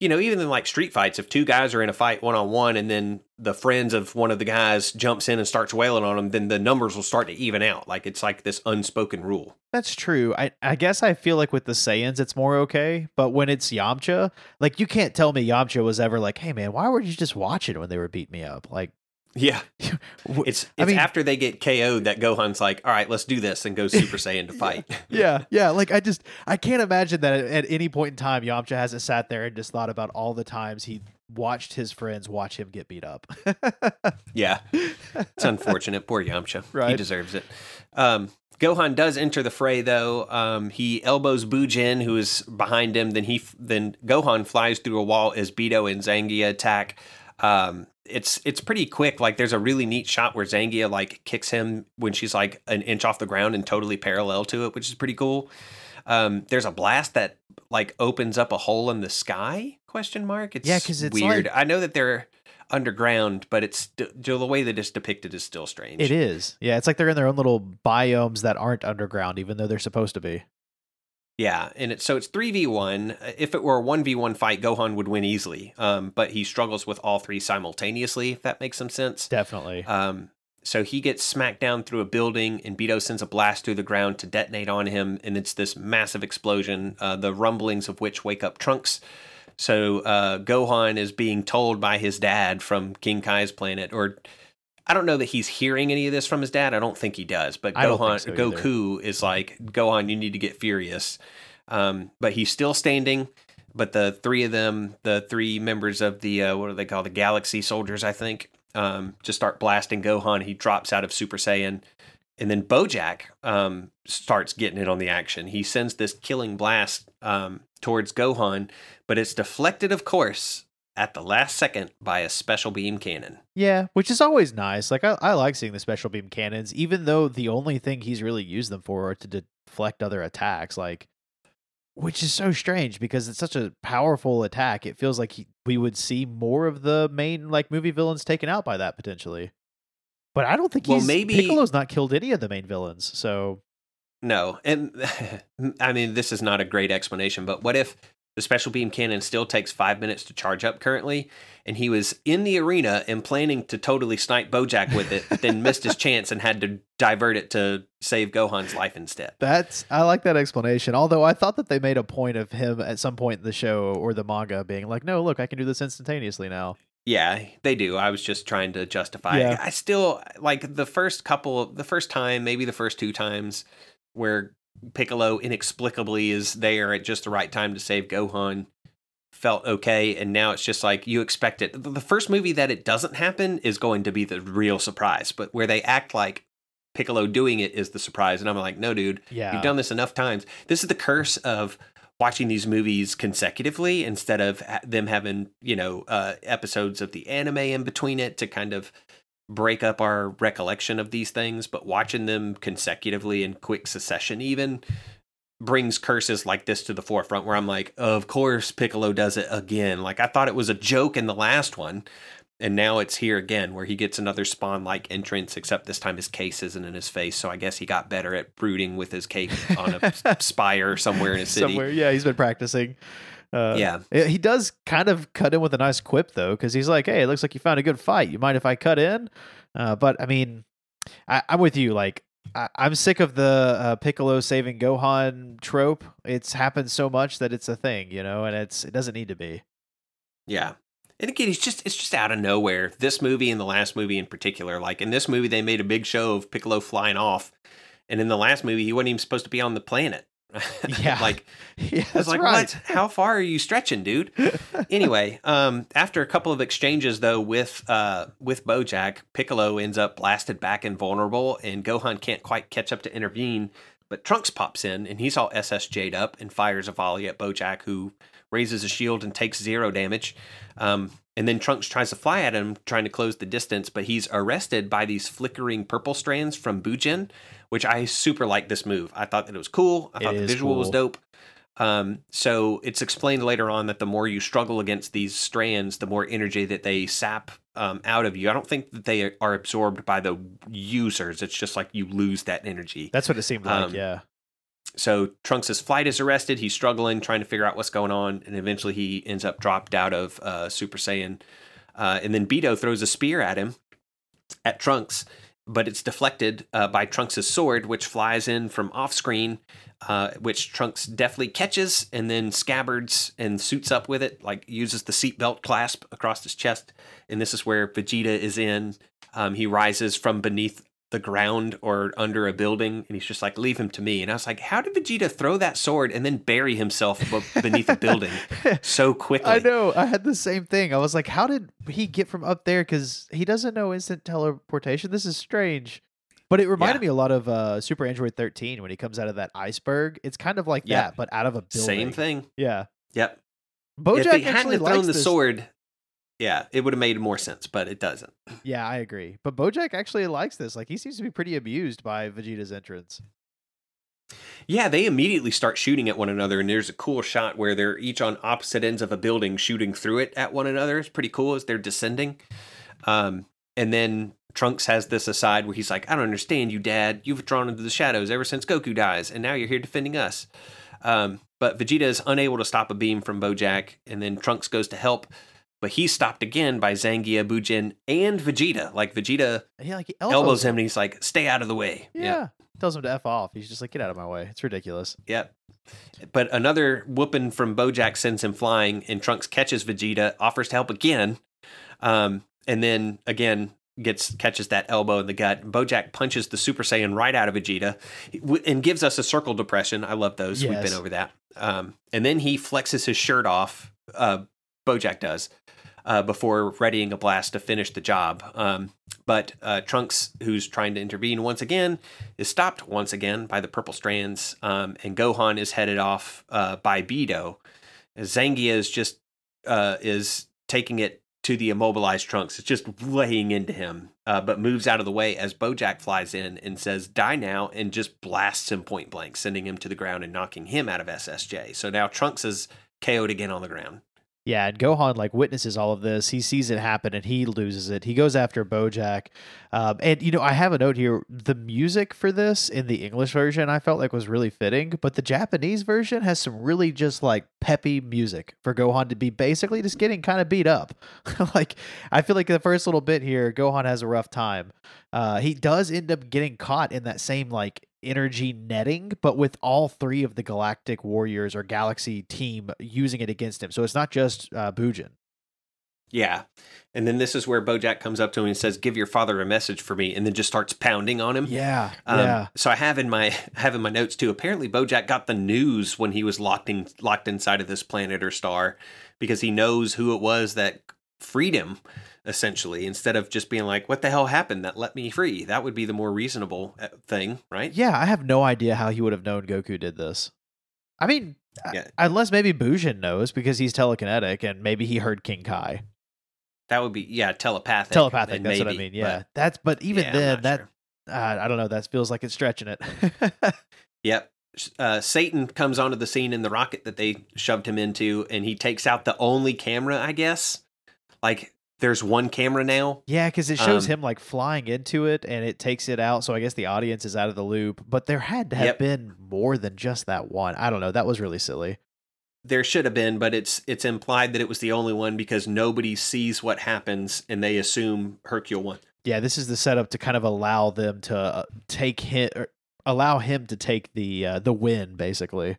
you know, even in like street fights, if two guys are in a fight one on one, and then the friends of one of the guys jumps in and starts wailing on them, then the numbers will start to even out. Like it's like this unspoken rule. That's true. I, I guess I feel like with the Saiyans it's more okay, but when it's Yamcha, like you can't tell me Yamcha was ever like, "Hey man, why were you just watching when they were beating me up?" Like Yeah, it's it's I mean- after they get KO'd that Gohan's like, "All right, let's do this," and go Super Saiyan to fight. yeah, yeah. Like I just I can't imagine that at, any point in time Yamcha hasn't sat there and just thought about all the times he watched his friends watch him get beat up. Yeah, it's unfortunate. Poor Yamcha. He deserves it. Um, Gohan does enter the fray, though. Um, he elbows Bujin, who is behind him. Then he, then Gohan flies through a wall as Beto and Zangia attack. Um, it's it's pretty quick. Like there's a really neat shot where Zangia like kicks him when she's like an inch off the ground and totally parallel to it, which is pretty cool. Um, there's a blast that like opens up a hole in the sky? Question mark. It's yeah, because it's weird. like- I know that they're underground, but it's the way that it's depicted is still strange. It is. Yeah, it's like they're in their own little biomes that aren't underground, even though they're supposed to be. Yeah, and it's so it's three v one. If it were a one v one fight, Gohan would win easily. Um, but he struggles with all three simultaneously. If that makes some sense. Definitely. Um, so he gets smacked down through a building, and Beto sends a blast through the ground to detonate on him, and it's this massive explosion. Uh, the rumblings of which wake up Trunks. So uh, Gohan is being told by his dad from King Kai's planet, or I don't know that he's hearing any of this from his dad. I don't think he does. But Gohan, so. Goku is like, Gohan, you need to get furious. Um, but he's still standing. But the three of them, the three members of the uh, what do they call the Galaxy Soldiers, I think, um, just start blasting Gohan. He drops out of Super Saiyan, and then Bojack um, starts getting it on the action. He sends this killing blast um, towards Gohan, but it's deflected, of course, at the last second by a special beam cannon. Yeah, which is always nice. Like I, I like seeing the special beam cannons, even though the only thing he's really used them for are to deflect other attacks. Like, which is so strange because it's such a powerful attack. It feels like he, we would see more of the main like movie villains taken out by that potentially. But I don't think Well, he's maybe- Piccolo's not killed any of the main villains. So No, and I mean this is not a great explanation, but what if the special beam cannon still takes five minutes to charge up currently, and he was in the arena and planning to totally snipe Bojack with it, but then missed his chance and had to divert it to save Gohan's life instead. that's I like that explanation. Although I thought that they made a point of him at some point in the show or the manga being like, "No, look, I can do this instantaneously now." Yeah, they do. I was just trying to justify Yeah. it. I still like the first couple, the first time, maybe the first two times where Piccolo inexplicably is there at just the right time to save Gohan felt okay. And now it's just like you expect it. The first movie that it doesn't happen is going to be the real surprise, but where they act like Piccolo doing it is the surprise. And I'm like, no, dude, Yeah. You've done this enough times. This is the curse of watching these movies consecutively instead of them having, you know, uh, episodes of the anime in between it to kind of break up our recollection of these things. But watching them consecutively in quick succession, even brings curses like this to the forefront where I'm like, of course Piccolo does it again. Like I thought it was a joke in the last one. And now it's here again where he gets another spawn like entrance, except this time his case isn't in his face. So I guess he got better at brooding with his cake on a spire somewhere in a city. somewhere. Yeah, he's been practicing. Uh, Yeah. he does kind of cut in with a nice quip though, because he's like, "Hey, it looks like you found a good fight. You mind if I cut in?" Uh, but I mean, I, I'm with you. Like, I, I'm sick of the uh, Piccolo saving Gohan trope. It's happened so much that it's a thing, you know, and it's it doesn't need to be. Yeah. And again, it's just it's just out of nowhere. This movie and the last movie in particular, like in this movie, they made a big show of Piccolo flying off, and in the last movie, he wasn't even supposed to be on the planet. Yeah. like yeah, I was that's like, right. what? How far are you stretching, dude? anyway, um, after a couple of exchanges though with uh with Bojack, Piccolo ends up blasted back and vulnerable, and Gohan can't quite catch up to intervene. But Trunks pops in, and he's all SSJ'd up and fires a volley at Bojack, who raises a shield and takes zero damage. Um, and then Trunks tries to fly at him, trying to close the distance, but he's arrested by these flickering purple strands from Bujin, which I super like this move. I thought that it was cool. I It thought the is visual was dope. Um, so it's explained later on that the more you struggle against these strands, the more energy that they sap um, out of you. I don't think that they are absorbed by the users. It's just like you lose that energy. That's what it seemed like. Um, yeah. So Trunks' flight is arrested. He's struggling, trying to figure out what's going on, and eventually he ends up dropped out of uh, Super Saiyan. Uh, and then Beto throws a spear at him, at Trunks, but it's deflected uh, by Trunks' sword, which flies in from off screen, uh, which Trunks deftly catches and then scabbards and suits up with it, like uses the seatbelt clasp across his chest. And this is where Vegeta is in. Um, he rises from beneath the ground or under a building, and he's just like, "Leave him to me." And I was like, "How did Vegeta throw that sword and then bury himself beneath a building so quickly?" I know. I had the same thing. I was like, how did he get from up there? Because he doesn't know instant teleportation. This is strange. But it reminded Yeah. me a lot of uh, Super Android 13 when he comes out of that iceberg. It's kind of like Yeah. that, but out of a building. Same thing. Yeah. Yep. Bojack if they hadn't thrown the this. sword, yeah, it would have made more sense, but it doesn't. Yeah, I agree. But Bojack actually likes this. Like he seems to be pretty amused by Vegeta's entrance. Yeah, they immediately start shooting at one another, and there's a cool shot where they're each on opposite ends of a building shooting through it at one another. It's pretty cool as they're descending. Um, and then Trunks has this aside where he's like, I don't understand you, Dad. You've drawn into the shadows ever since Goku dies, and now you're here defending us. Um, but Vegeta is unable to stop a beam from Bojack, and then Trunks goes to help, but he's stopped again by Zangia, Bujin, and Vegeta. Like Vegeta Yeah, like he elbows, elbows, him, and he's like, "Stay out of the way." Yeah. Tells him to F off. He's just like, get out of my way. It's ridiculous. Yep. But another whooping from Bojack sends him flying, and Trunks catches Vegeta, offers to help again, um, and then again gets catches that elbow in the gut. Bojack punches the Super Saiyan right out of Vegeta, and gives us a circle depression. I love those. We've been over that. Um, and then he flexes his shirt off. Uh, Bojack does. Uh, before readying a blast to finish the job. Um, but uh, Trunks, who's trying to intervene once again, is stopped once again by the purple strands, um, and Gohan is headed off uh, by Beto. Zangia is just uh, is taking it to the immobilized Trunks. It's just laying into him, uh, but moves out of the way as Bojack flies in and says, "Die now!" and just blasts him point blank, sending him to the ground and knocking him out of SSJ. So now Trunks is KO'd again on the ground. Yeah, and Gohan like witnesses all of this. He sees it happen and he loses it. He goes after Bojack, um, and you know I have a note here. The music for this in the English version I felt like was really fitting, but the Japanese version has some really just like peppy music for Gohan to be basically just getting kind of beat up. like I feel like the first little bit here, Gohan has a rough time. Uh, he does end up getting caught in that same like energy netting, but with all three of the Galactic Warriors or Galaxy team using it against him. So it's not just uh, Bujin. Yeah. And then this is where Bojack comes up to him and says, Give your father a message for me, and then just starts pounding on him. Yeah, Um, yeah. So I have in my I have in my notes too. Apparently, Bojack got the news when he was locked in locked inside of this planet or star, because he knows who it was that freed him. Essentially, instead of just being like, "What the hell happened that let me free?" That would be the more reasonable uh, thing, right? Yeah, I have no idea how he would have known Goku did this. I mean, I- unless maybe Bujin knows because he's telekinetic and maybe he heard King Kai. That would be yeah, telepathic. Telepathic, that's what I mean. Yeah. but that's but even yeah, then that sure. uh, I don't know, that feels like it's stretching it. Yep. Uh, Satan comes onto the scene in the rocket that they shoved him into, and he takes out the only camera, I guess. Like, there's one camera now. yeah, cuz it shows Um, him like flying into it and it takes it out, so I guess the audience is out of the loop, but there had to have Yep. been more than just that one. I don't know, that was really silly. There should have been, but it's it's implied that it was the only one because nobody sees what happens, and they assume Hercule won. Yeah, this is the setup to kind of allow them to uh, take him or allow him to take the uh, the win basically.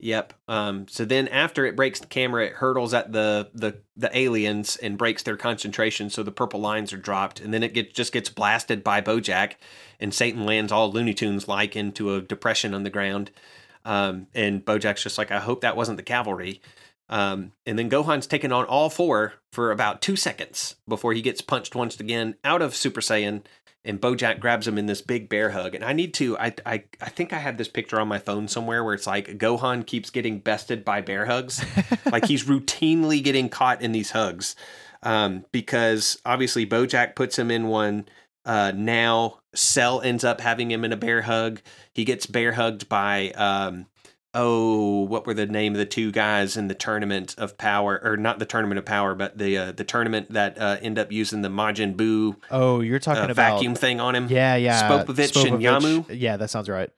Yep. Um, so then after it breaks the camera, it hurtles at the, the the aliens and breaks their concentration, so the purple lines are dropped, and then it get, just gets blasted by Bojack, and Satan lands all Looney Tunes like into a depression on the ground. Um, and Bojack's just like, I hope that wasn't the cavalry. Um, and then Gohan's taken on all four for about two seconds before he gets punched once again out of Super Saiyan. And Bojack grabs him in this big bear hug. And I need to, I, I, I think I have this picture on my phone somewhere where it's like Gohan keeps getting bested by bear hugs. like he's routinely getting caught in these hugs. Um, because obviously Bojack puts him in one. Uh, now Cell ends up having him in a bear hug. He gets bear hugged by um, oh, what were the name of the two guys in the tournament of power, or not the tournament of power, but the uh, the tournament that uh, end up using the Majin Buu Oh, you're talking uh, about vacuum thing on him. Yeah, yeah. Spopovich and Yamu? Yeah, that sounds right.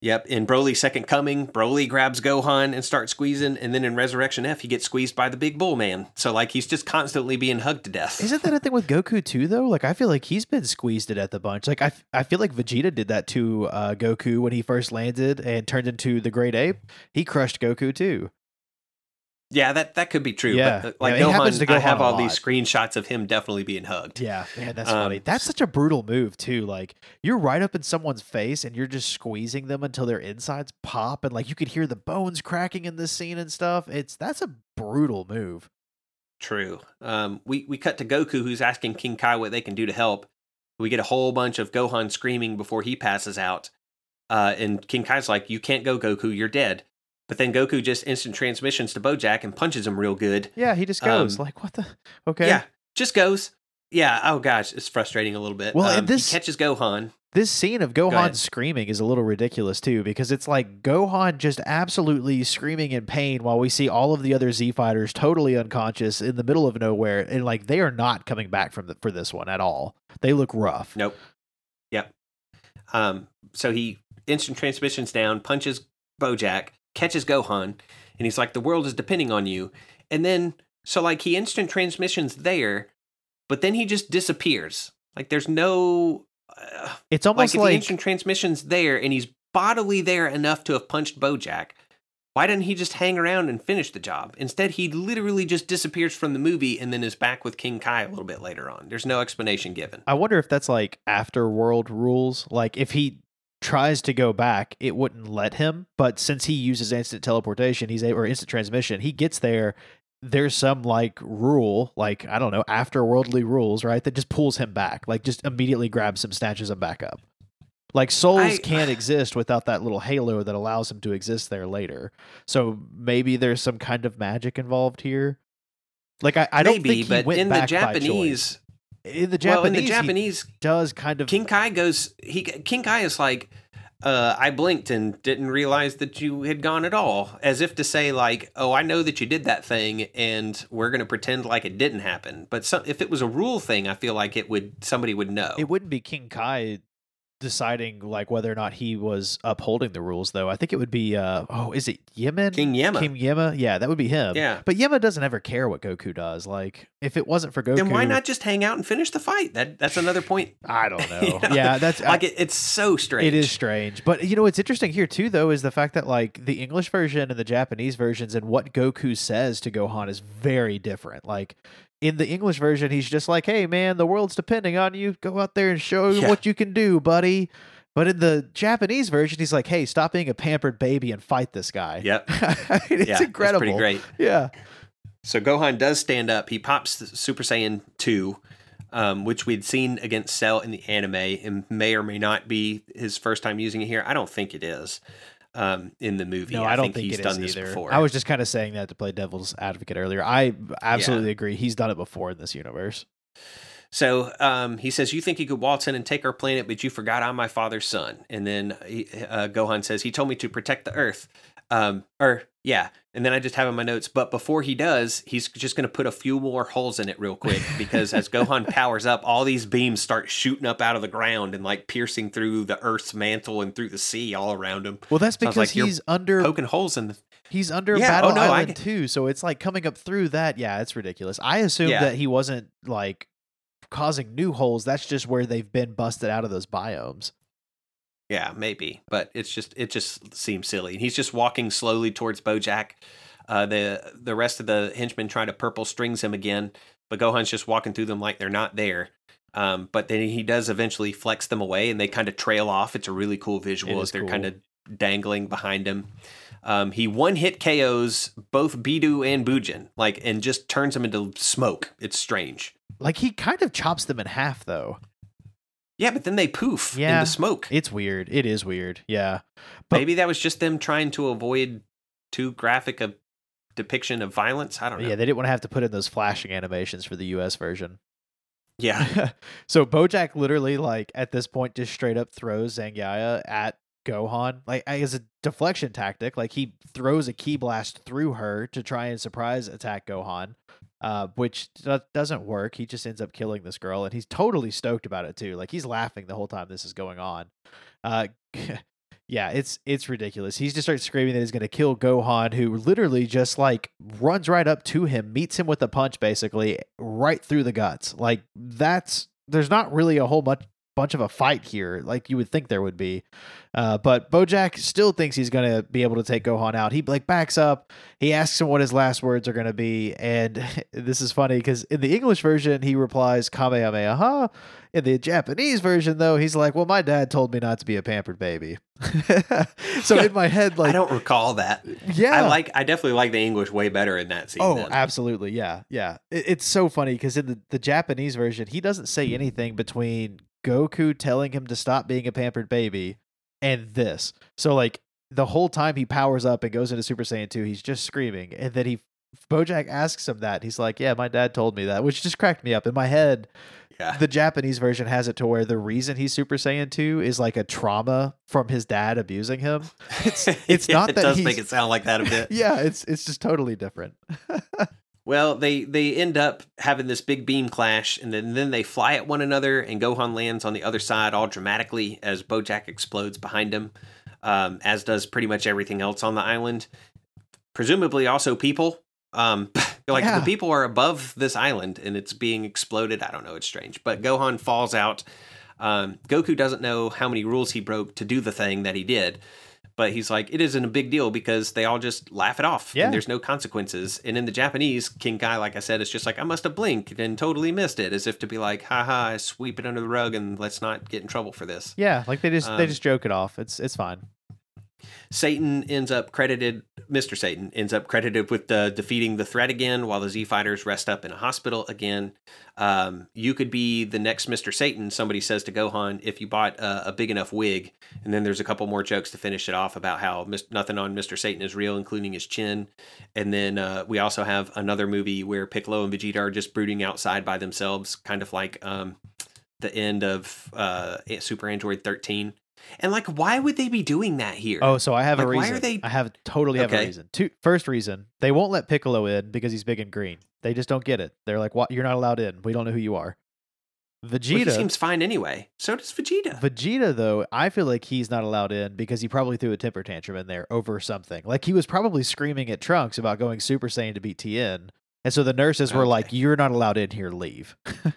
Yep. In Broly's second coming, Broly grabs Gohan and starts squeezing, and then in Resurrection F, he gets squeezed by the big bull man. So like he's just constantly being hugged to death. Isn't that a thing with Goku too, though? Like, I feel like he's been squeezed to death a bunch. Like, I, f- I feel like Vegeta did that to uh, Goku when he first landed and turned into the Great Ape. He crushed Goku too. Yeah, that that could be true. Yeah. But uh, like Yeah, it happens Gohan, to I have all these screenshots of him definitely being hugged. Yeah, man, that's Um, funny. That's such a brutal move too. Like, you're right up in someone's face and you're just squeezing them until their insides pop, and like you could hear the bones cracking in this scene and stuff. It's that's a brutal move. True. Um, we we cut to Goku, who's asking King Kai what they can do to help, We get a whole bunch of Gohan screaming before he passes out. Uh, and King Kai's like, "You can't go, Goku. You're dead." But then Goku just instant transmissions to Bojack and punches him real good. Yeah, he just goes Um, like, "What the? Okay." Yeah, just goes. Yeah. Oh gosh, it's frustrating a little bit. Well, and um, this- he catches Gohan. This scene of. Gohan screaming is a little ridiculous too, because it's like Gohan just absolutely screaming in pain while we see all of the other Z fighters totally unconscious in the middle of nowhere, and like they are not coming back from the, for this one at all. They look rough. Nope. Yep. Um. So he instant transmissions down, punches Bojack, catches Gohan, and he's like, "The world is depending on you." And then, so like he instant transmissions there, but then he just disappears. Like there's no. Uh, It's like almost like, the instant transmissions there, and he's bodily there enough to have punched Bojack. Why didn't he just hang around and finish the job? Instead, he literally just disappears from the movie and then is back with King Kai a little bit later on. There's no explanation given. I wonder if that's like after world rules. Like if he tries to go back, it wouldn't let him. But since he uses instant teleportation, he's a, or instant transmission, he gets there. There's some like rule, like I don't know, afterworldly rules, right? That just pulls him back, like just immediately grabs him, snatches him back up. Like souls I- can't exist without that little halo that allows him to exist there later. So maybe there's some kind of magic involved here. Like I, I don't Maybe, think he but went in the back by choice. Japanese, In the Japanese, well, in the he Japanese, does kind of King Kai goes. He King Kai is like, uh, I blinked and didn't realize that you had gone at all, as if to say like, oh, I know that you did that thing, and we're gonna pretend like it didn't happen. But some, if it was a rule thing, I feel like it would somebody would know. It wouldn't be King Kai deciding like whether or not he was upholding the rules though. I think it would be uh oh, is it Yemen? King Yemma. King Yemma? Yeah, that would be him. Yeah. But Yemma doesn't ever care what Goku does. Like if it wasn't for Goku then why not just hang out and finish the fight? That that's another point. I don't know. You know? Yeah, that's Like it, it's so strange. It is strange. But you know what's interesting here too though is the fact that like the English version and the Japanese versions and what Goku says to Gohan is very different. Like in the English version he's just like, "Hey man, the world's depending on you. Go out there and show Yeah. what you can do, buddy." But in the Japanese version he's like, "Hey, stop being a pampered baby and fight this guy." Yep. It's yeah, incredible. It's pretty great. Yeah. So Gohan does stand up. He pops the Super Saiyan 2, um, which we'd seen against Cell in the anime and may or may not be his first time using it here. I don't think it is um, in the movie. No, I, don't think, he's it is done this either. before. I was just kind of saying that to play devil's advocate earlier. I absolutely agree. He's done it before in this universe. So um, he says, "You think you could waltz in and take our planet, but you forgot I'm my father's son." And then he, uh, Gohan says, "He told me to protect the Earth." Um, or yeah, and then I just have in my notes. But before he does, he's just going to put a few more holes in it real quick because as Gohan powers up, all these beams start shooting up out of the ground and like piercing through the Earth's mantle and through the sea all around him, Well, that's because like he's under poking holes in the. He's under Yeah, Battle oh, no, I Island get- too, so it's like coming up through that. Yeah, it's ridiculous. I assumed Yeah. that he wasn't like causing new holes. That's just where they've been busted out of those biomes. Yeah, maybe, but it's just it just seems silly. And he's just walking slowly towards Bojack. Uh, the the rest of the henchmen try to purple strings him again, but Gohan's just walking through them like they're not there. Um, but then he does eventually flex them away, and they kind of trail off. It's a really cool visual as they're cool. kind of dangling behind him. Um, he one hit KOs both Bidu and Bujin, like, and just turns them into smoke. It's strange. Like he kind of chops them in half, though. Yeah, but then they poof Yeah. into smoke. It's weird. It is weird. Yeah, but- Maybe that was just them trying to avoid too graphic a depiction of violence. I don't know. yeah. They didn't want to have to put in those flashing animations for the U.S. version. Yeah. so Bojack literally, like at this point, just straight up throws Zangia at Gohan, like as a deflection tactic. Like he throws a ki blast through her to try and surprise attack Gohan, uh, which do- doesn't work. He just ends up killing this girl, and he's totally stoked about it too. Like he's laughing the whole time this is going on. Uh, yeah, it's it's ridiculous. He just starts screaming that he's going to kill Gohan, who literally just like runs right up to him, meets him with a punch, basically right through the guts. Like that's there's not really a whole much bunch of a fight here, like you would think there would be. Uh, but Bojack still thinks he's going to be able to take Gohan out. He like backs up. He asks him what his last words are going to be, and this is funny because in the English version he replies Kamehameha. In the Japanese version, though, he's like, "Well, my dad told me not to be a pampered baby." so in my head, like, I don't recall that. yeah, I like. I definitely like the English way better in that scene. Oh, then. absolutely. Yeah. Yeah. It, it's so funny because in the, the Japanese version, he doesn't say anything between Goku telling him to stop being a pampered baby and this. So like the whole time he powers up and goes into Super Saiyan 2, he's just screaming. And then he Bojack asks him that. He's like, "Yeah, my dad told me that," which just cracked me up. In my head, Yeah. the Japanese version has it to where the reason he's Super Saiyan 2 is like a trauma from his dad abusing him. It's it's Yeah, not it that does make it sound like that a bit. Yeah, it's it's just totally different. Well, they they end up having this big beam clash, and then then they fly at one another, and Gohan lands on the other side all dramatically as Bojack explodes behind him, um, as does pretty much everything else on the island. Presumably, also people. Um, like Yeah. the people are above this island, and it's being exploded. I don't know. It's strange, but Gohan falls out. Um, Goku doesn't know how many rules he broke to do the thing that he did. But he's like, it isn't a big deal because they all just laugh it off. Yeah. And there's no consequences. And in the Japanese, King Kai, like I said, is just like, I must have blinked and totally missed it, as if to be like, haha, I sweep it under the rug and let's not get in trouble for this. Yeah, like they just they Um, just joke it off. It's it's fine. Satan ends up credited, Mr. Satan ends up credited with uh, defeating the threat again while the Z Fighters rest up in a hospital again. Um, you could be the next Mr. Satan, somebody says to Gohan, if you bought a, big enough wig. And then there's a couple more jokes to finish it off about how mis- nothing on Mr. Satan is real, including his chin. And then uh, we also have another movie where Piccolo and Vegeta are just brooding outside by themselves, kind of like um, the end of uh, Super Android 13. And like, why would they be doing that here? Oh, so I have a Like, why reason. are they- I have totally have a Okay. reason. Two, first reason, they won't let Piccolo in because he's big and green. They just don't get it. They're like, "What? You're not allowed in. We don't know who you are." Well, he Vegeta. seems fine anyway. So does Vegeta. Vegeta, though, I feel like he's not allowed in because he probably threw a temper tantrum in there over something. Like he was probably screaming at Trunks about going Super Saiyan to beat Tien. And so the nurses were Okay. like, You're not allowed in here, leave.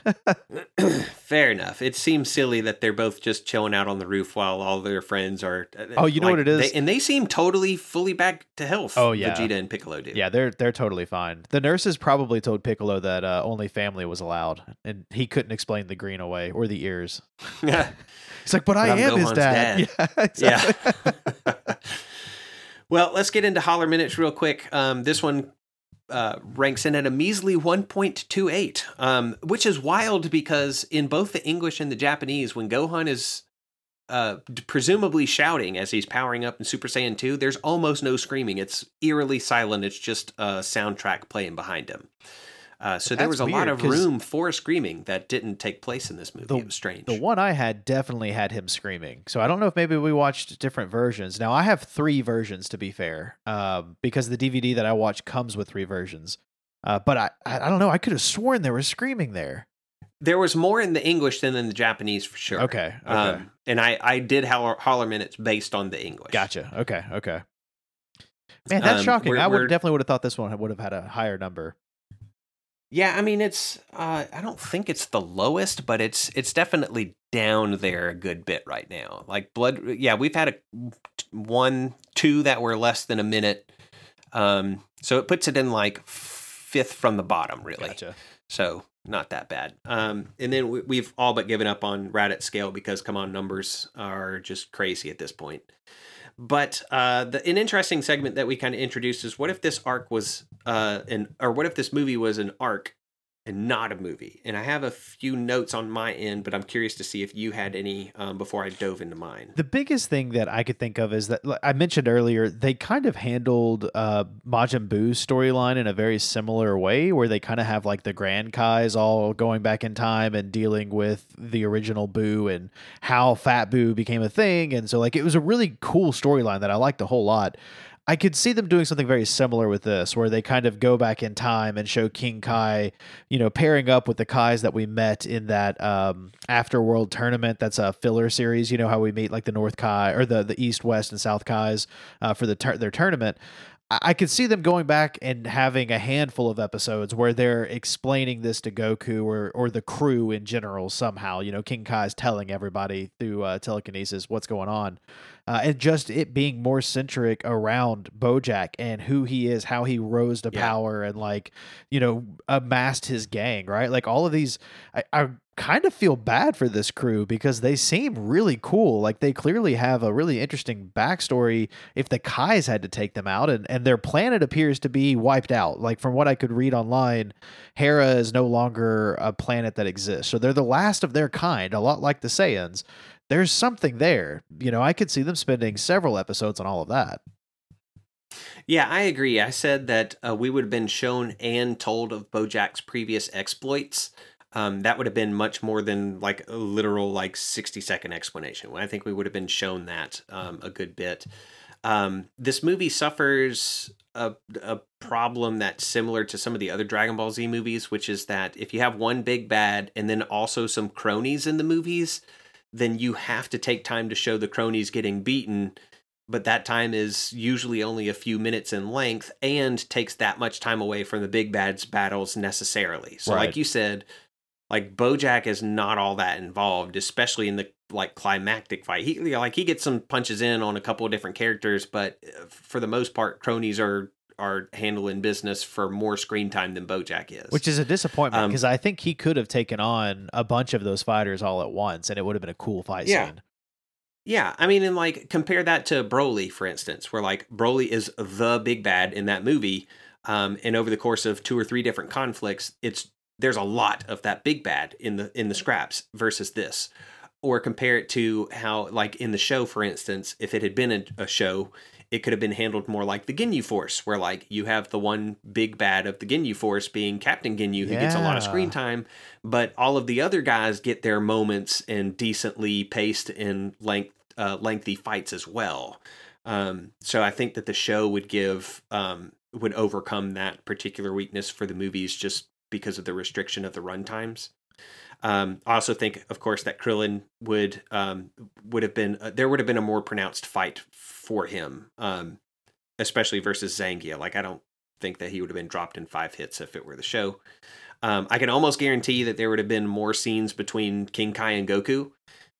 Fair enough. It seems silly that they're both just chilling out on the roof while all their friends are. uh, Oh, you know what it is? They, and they seem totally, fully back to health. Oh, yeah. Vegeta and Piccolo do. yeah, they're they're totally fine. The nurses probably told Piccolo that uh, only family was allowed, and he couldn't explain the green away or the ears. Yeah. He's like, But, I I'm am his dad. dad. Yeah, exactly. Yeah. well, let's get into holler minutes real quick. Um, this one uh, ranks in at a measly 1.28, um, which is wild because in both the English and the Japanese, when Gohan is uh, presumably shouting as he's powering up in Super Saiyan 2, there's almost no screaming. It's eerily silent. It's just a soundtrack playing behind him. Uh, so there was a lot of room for screaming that didn't take place in this movie. The- it was strange. The one I had definitely had him screaming. So I don't know if maybe we watched different versions. Now I have three versions to be fair, um, because the DVD that I watched comes with three versions. Uh, but I, I, I don't know. I could have sworn there was screaming there. There was more in the English than in the Japanese for sure. Okay, okay, Um, and I, I did holler, holler minutes based on the English. gotcha. Okay, okay. Man, that's Um, shocking. we're- I would definitely would have thought this one would have had a higher number. Yeah, I mean it's uh, I don't think it's the lowest, but it's it's definitely down there a good bit right now. Like blood yeah, we've had a one two that were less than a minute. Um so it puts it in like fifth from the bottom really. Gotcha. So not that bad. Um, and then we, we've all but given up on Raditz scale because come on, numbers are just crazy at this point. But uh, the, an interesting segment that we kind of introduced is what if this arc was uh, an or what if this movie was an arc and not a movie? And I have a few notes on my end, but I'm curious to see if you had any um, before I dove into mine. The biggest thing that I could think of is that like I mentioned earlier, they kind of handled uh, Majin Buu's storyline in a very similar way, where they kind of have like the Grand Kais all going back in time and dealing with the original Buu and how Fat Buu became a thing, and so like it was a really cool storyline that I liked a whole lot. I could see them doing something very similar with this, where they kind of go back in time and show King Kai, you know, pairing up with the Kais that we met in that um, Afterworld tournament. That's a filler series. You know how we meet like the North Kai or the the East, West, and South Kais uh, for the their tournament. I I could see them going back and having a handful of episodes where they're explaining this to Goku or or the crew in general somehow. You know, King Kai's telling everybody through uh, telekinesis what's going on. Uh, and just it being more centric around Bojack and who he is, how he rose to Yeah. power, and like you know amassed his gang, right? Like all of these, I, I kind of feel bad for this crew because they seem really cool. Like they clearly have a really interesting backstory. If the Kais had to take them out, and and their planet appears to be wiped out. Like from what I could read online, Hera is no longer a planet that exists. So they're the last of their kind, a lot like the Saiyans. There's something there. You know, I could see them spending several episodes on all of that. Yeah, I agree. I said that uh, we would have been shown and told of Bojack's previous exploits. Um, that would have been much more than like a literal like 60 second explanation. I think we would have been shown that um, a good bit. Um, this movie suffers a, a problem that's similar to some of the other Dragon Ball Z movies, which is that if you have one big bad and then also some cronies in the movies, then you have to take time to show the cronies getting beaten but that time is usually only a few minutes in length and takes that much time away from the big bad's battles necessarily. So Right. like you said, like Bojack is not all that involved, especially in the like climactic fight. He like he gets some punches in on a couple of different characters, but uh, for the most part cronies are are handling business for more screen time than Bojack is. Which is a disappointment Um, because I think he could have taken on a bunch of those fighters all at once, and it would have been a cool fight Yeah. scene. Yeah, I mean, and like compare that to Broly, for instance, where like Broly is the big bad in that movie, um, and over the course of two or three different conflicts, it's there's a lot of that big bad in the in the scraps versus this, or compare it to how like in the show, for instance, if it had been a, a show, it could have been handled more like the Ginyu Force, where like you have the one big bad of the Ginyu Force being Captain Ginyu, who gets a lot of screen time, but all of the other guys get their moments and decently paced and length uh, lengthy fights as well. Um, so I think that the show would give um, would overcome that particular weakness for the movies just because of the restriction of the run times. Um, I also think, of course, that Krillin would um, would have been uh, there would have been a more pronounced fight for him, um, especially versus Zangia. Like I don't think that he would have been dropped in five hits if it were the show. Um, I can almost guarantee that there would have been more scenes between King Kai and Goku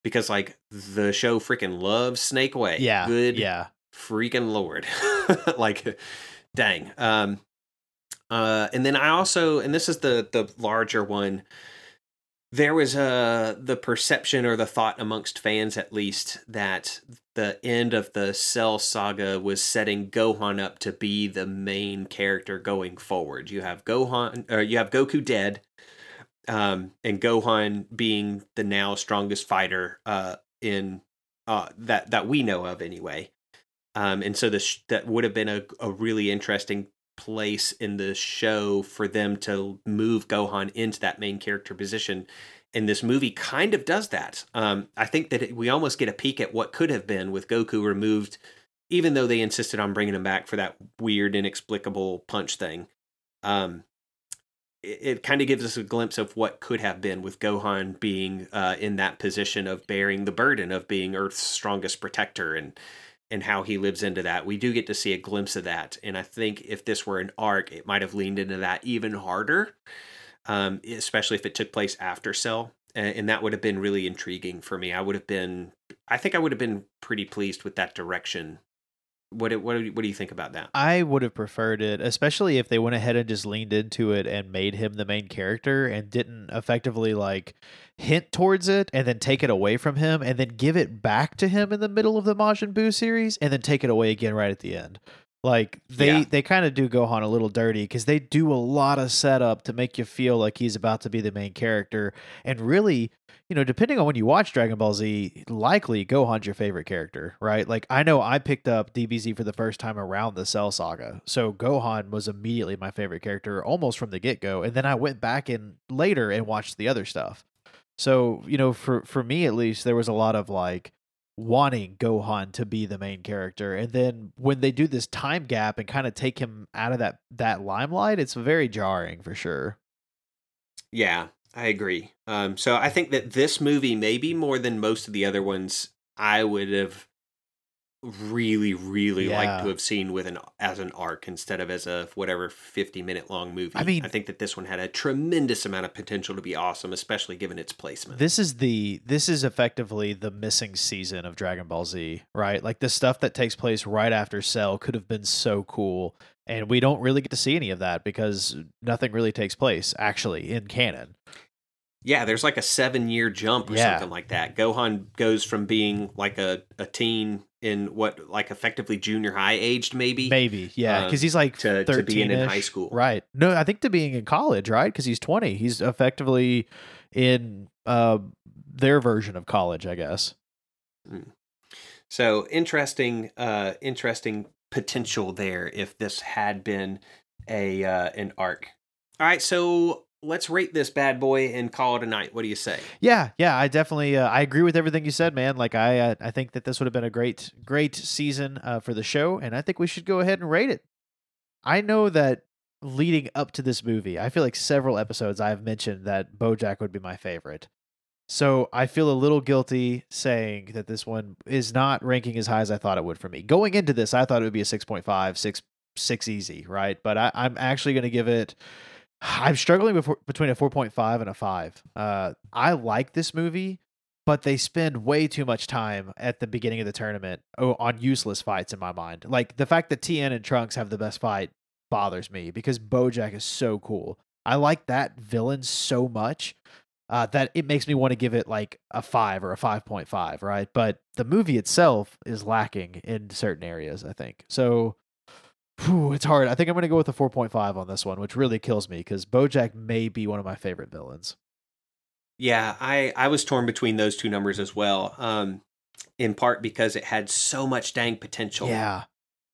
because like the show freaking loves Snake Way. Yeah, good yeah. freaking lord like dang um uh and then i also and this is the the larger one there was uh the perception or the thought amongst fans at least that the end of the cell saga was setting gohan up to be the main character going forward. You have gohan or you have goku dead um and gohan being the now strongest fighter uh in uh that that we know of anyway. Um, and so this that would have been a, a really interesting place in the show for them to move Gohan into that main character position. And this movie kind of does that. Um, I think that it, we almost get a peek at what could have been with Goku removed, even though they insisted on bringing him back for that weird, inexplicable punch thing. Um, it, it kind of gives us a glimpse of what could have been with Gohan being uh, in that position of bearing the burden of being Earth's strongest protector and and how he lives into that. We do get to see a glimpse of that. And I think if this were an arc, it might have leaned into that even harder, um, especially if it took place after Cell. And, and that would have been really intriguing for me. I would have been, I think I would have been pretty pleased with that direction. What, what, do you- what do you think about that? I would have preferred it, especially if they went ahead and just leaned into it and made him the main character and didn't effectively like hint towards it and then take it away from him and then give it back to him in the middle of the Majin Buu series and then take it away again right at the end. Like they Yeah. they kind of do Gohan a little dirty because they do a lot of setup to make you feel like he's about to be the main character and really you know, depending on when you watch Dragon Ball Z, likely Gohan's your favorite character, right? Like I know I picked up DBZ for the first time around the Cell Saga, so Gohan was immediately my favorite character almost from the get go, and then I went back in later and watched the other stuff. So you know, for for me at least, there was a lot of like wanting Gohan to be the main character, and then when they do this time gap and kind of take him out of that that limelight, it's very jarring for sure. Yeah, I agree. Um, so I think that this movie, maybe more than most of the other ones, I would have really, really Yeah. to have seen with an as an arc instead of as a whatever fifty minute long movie. I mean- I think that this one had a tremendous amount of potential to be awesome, especially given its placement. This is the this is effectively the missing season of Dragon Ball Z, right? Like the stuff that takes place right after Cell could have been so cool, and we don't really get to see any of that because nothing really takes place actually in canon. Yeah, there's like a seven year jump or Yeah. something like that. Gohan goes from being like a, a teen in what like effectively junior high aged maybe Maybe, yeah, Uh, because he's like to, to being in high school. right? No, I think to being in college, right? Because he's twenty, he's effectively in uh their version of college, I guess. So interesting, uh, interesting potential there if this had been a uh, an arc. All right, so let's rate this bad boy and call it a night. What do you say? Yeah, yeah, I definitely uh, I agree with everything you said, man. Like I uh, I think that this would have been a great great season uh, for the show, and I think we should go ahead and rate it. I know that leading up to this movie, I feel like several episodes I've mentioned that BoJack would be my favorite. So I feel a little guilty saying that this one is not ranking as high as I thought it would for me. Going into this, I thought it would be a 6.5, 6, 6 easy, right? But I, I'm actually going to give it. I'm struggling before, between a 4.5 and a 5. Uh, I like this movie, but they spend way too much time at the beginning of the tournament oh, on useless fights in my mind. Like the fact that Tien and Trunks have the best fight bothers me because Bojack is so cool. I like that villain so much uh, that it makes me want to give it like a 5 or a 5.5, right? But the movie itself is lacking in certain areas, I think. So whew, it's hard. I think I'm going to go with a 4.5 on this one, which really kills me because Bojack may be one of my favorite villains. Yeah, I I was torn between those two numbers as well. Um, in part because it had so much dang potential. Yeah.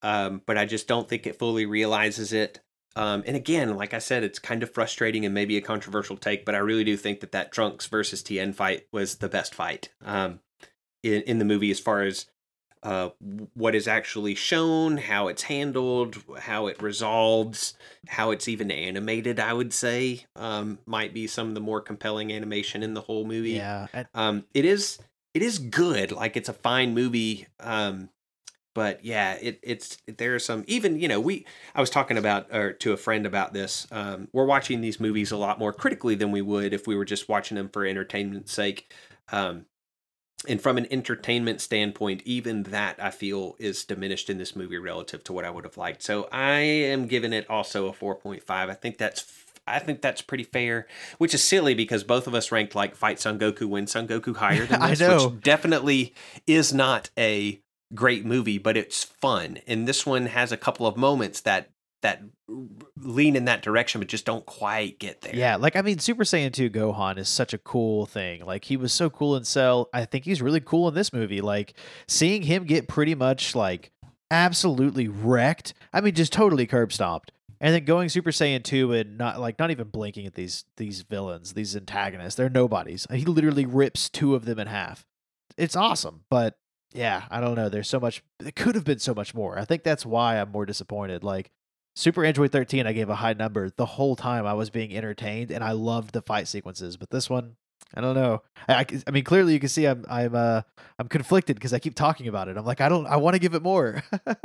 um, but I just don't think it fully realizes it. Um, and again, like I said, it's kind of frustrating and maybe a controversial take, but I really do think that that Trunks versus Tien fight was the best fight um, in in the movie as far as uh, what is actually shown, how it's handled, how it resolves, how it's even animated. I would say um, might be some of the more compelling animation in the whole movie Yeah. and- um it is it is good like it's a fine movie um but yeah it it's there are some even you know we i was talking about or to a friend about this um we're watching these movies a lot more critically than we would if we were just watching them for entertainment's sake. Um and from an entertainment standpoint even that i feel is diminished in this movie relative to what i would have liked. So i am giving it also a 4.5 i think that's I think that's pretty fair, which is silly because both of us ranked like Fight Son Goku, Win Son Goku higher than I know. which definitely is not a great movie, but it's fun. And this one has a couple of moments that that lean in that direction, but just don't quite get there. Yeah, like I mean, Super Saiyan 2 Gohan is such a cool thing. Like he was so cool in Cell. I think he's really cool in this movie. Like seeing him get pretty much like absolutely wrecked. I mean, just totally curb stomped. And then going Super Saiyan 2 and not like not even blinking at these these villains, these antagonists. They're nobodies. He literally rips two of them in half. It's awesome, but yeah, I don't know. There's so much. It could have been so much more. I think that's why I'm more disappointed. Like Super Android 13, I gave a high number. The whole time I was being entertained and I loved the fight sequences. But this one, I don't know. I, I, I mean, clearly you can see I'm I'm uh I'm conflicted because I keep talking about it. I'm like I don't I want to give it more.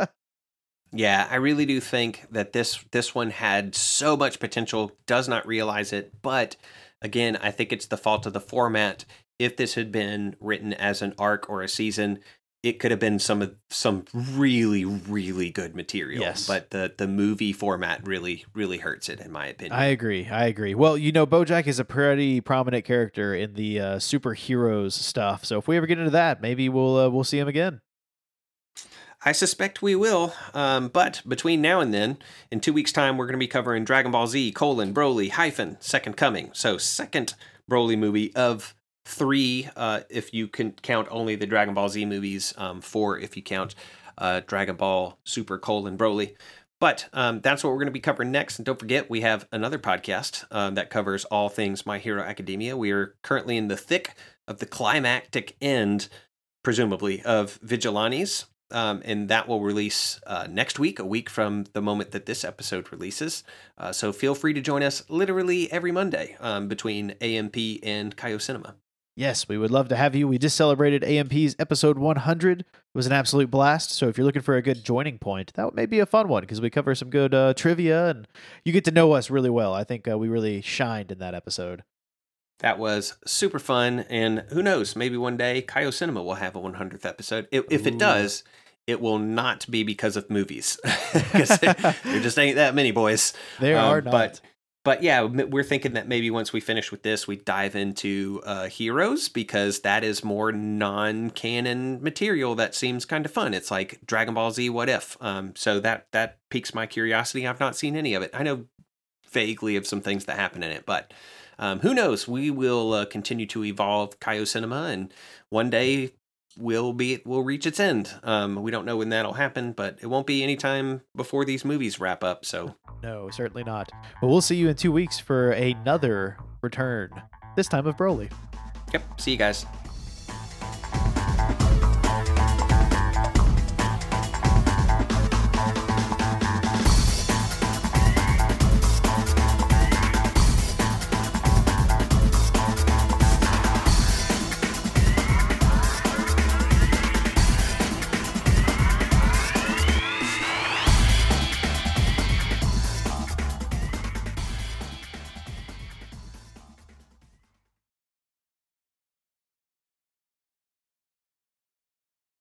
Yeah, I really do think that this this one had so much potential, does not realize it. But again, I think it's the fault of the format. If this had been written as an arc or a season, it could have been some of some really really good material. Yes. But the the movie format really really hurts it, in my opinion. I agree. I agree. Well, you know, BoJack is a pretty prominent character in the uh, superheroes stuff. So if we ever get into that, maybe we'll uh, we'll see him again. I suspect we will. Um, but between now and then, in two weeks' time, we're going to be covering Dragon Ball Z colon Broly hyphen Second Coming. So second Broly movie of three, uh, if you can count only the Dragon Ball Z movies. Um, four if you count uh, Dragon Ball Super colon Broly. But um, that's what we're going to be covering next. And don't forget, we have another podcast um, that covers all things My Hero Academia. We are currently in the thick of the climactic end, presumably, of Vigilantes. Um, and that will release uh, next week, a week from the moment that this episode releases. Uh, so feel free to join us literally every Monday um, between AMP and Kaio Cinema. Yes, we would love to have you. We just celebrated AMP's episode 100. It was an absolute blast. So if you're looking for a good joining point, that may be a fun one because we cover some good uh, trivia and you get to know us really well. I think uh, we really shined in that episode. That was super fun. And who knows, maybe one day Kaio Cinema will have a 100th episode. If, if it does, it will not be because of movies because there just ain't that many boys. There um, are not. But but yeah, we're thinking that maybe once we finish with this, we dive into uh, heroes because that is more non-canon material that seems kind of fun. It's like Dragon Ball Z, What If? Um, so that that piques my curiosity. I've not seen any of it. I know vaguely of some things that happen in it, but um, who knows? We will uh, continue to evolve Kaio Cinema, and one day will be it will reach its end. Um, we don't know when that'll happen, but it won't be anytime before these movies wrap up. So no, certainly not. But we'll see you in two weeks for another return. This time of Broly. Yep. See you guys.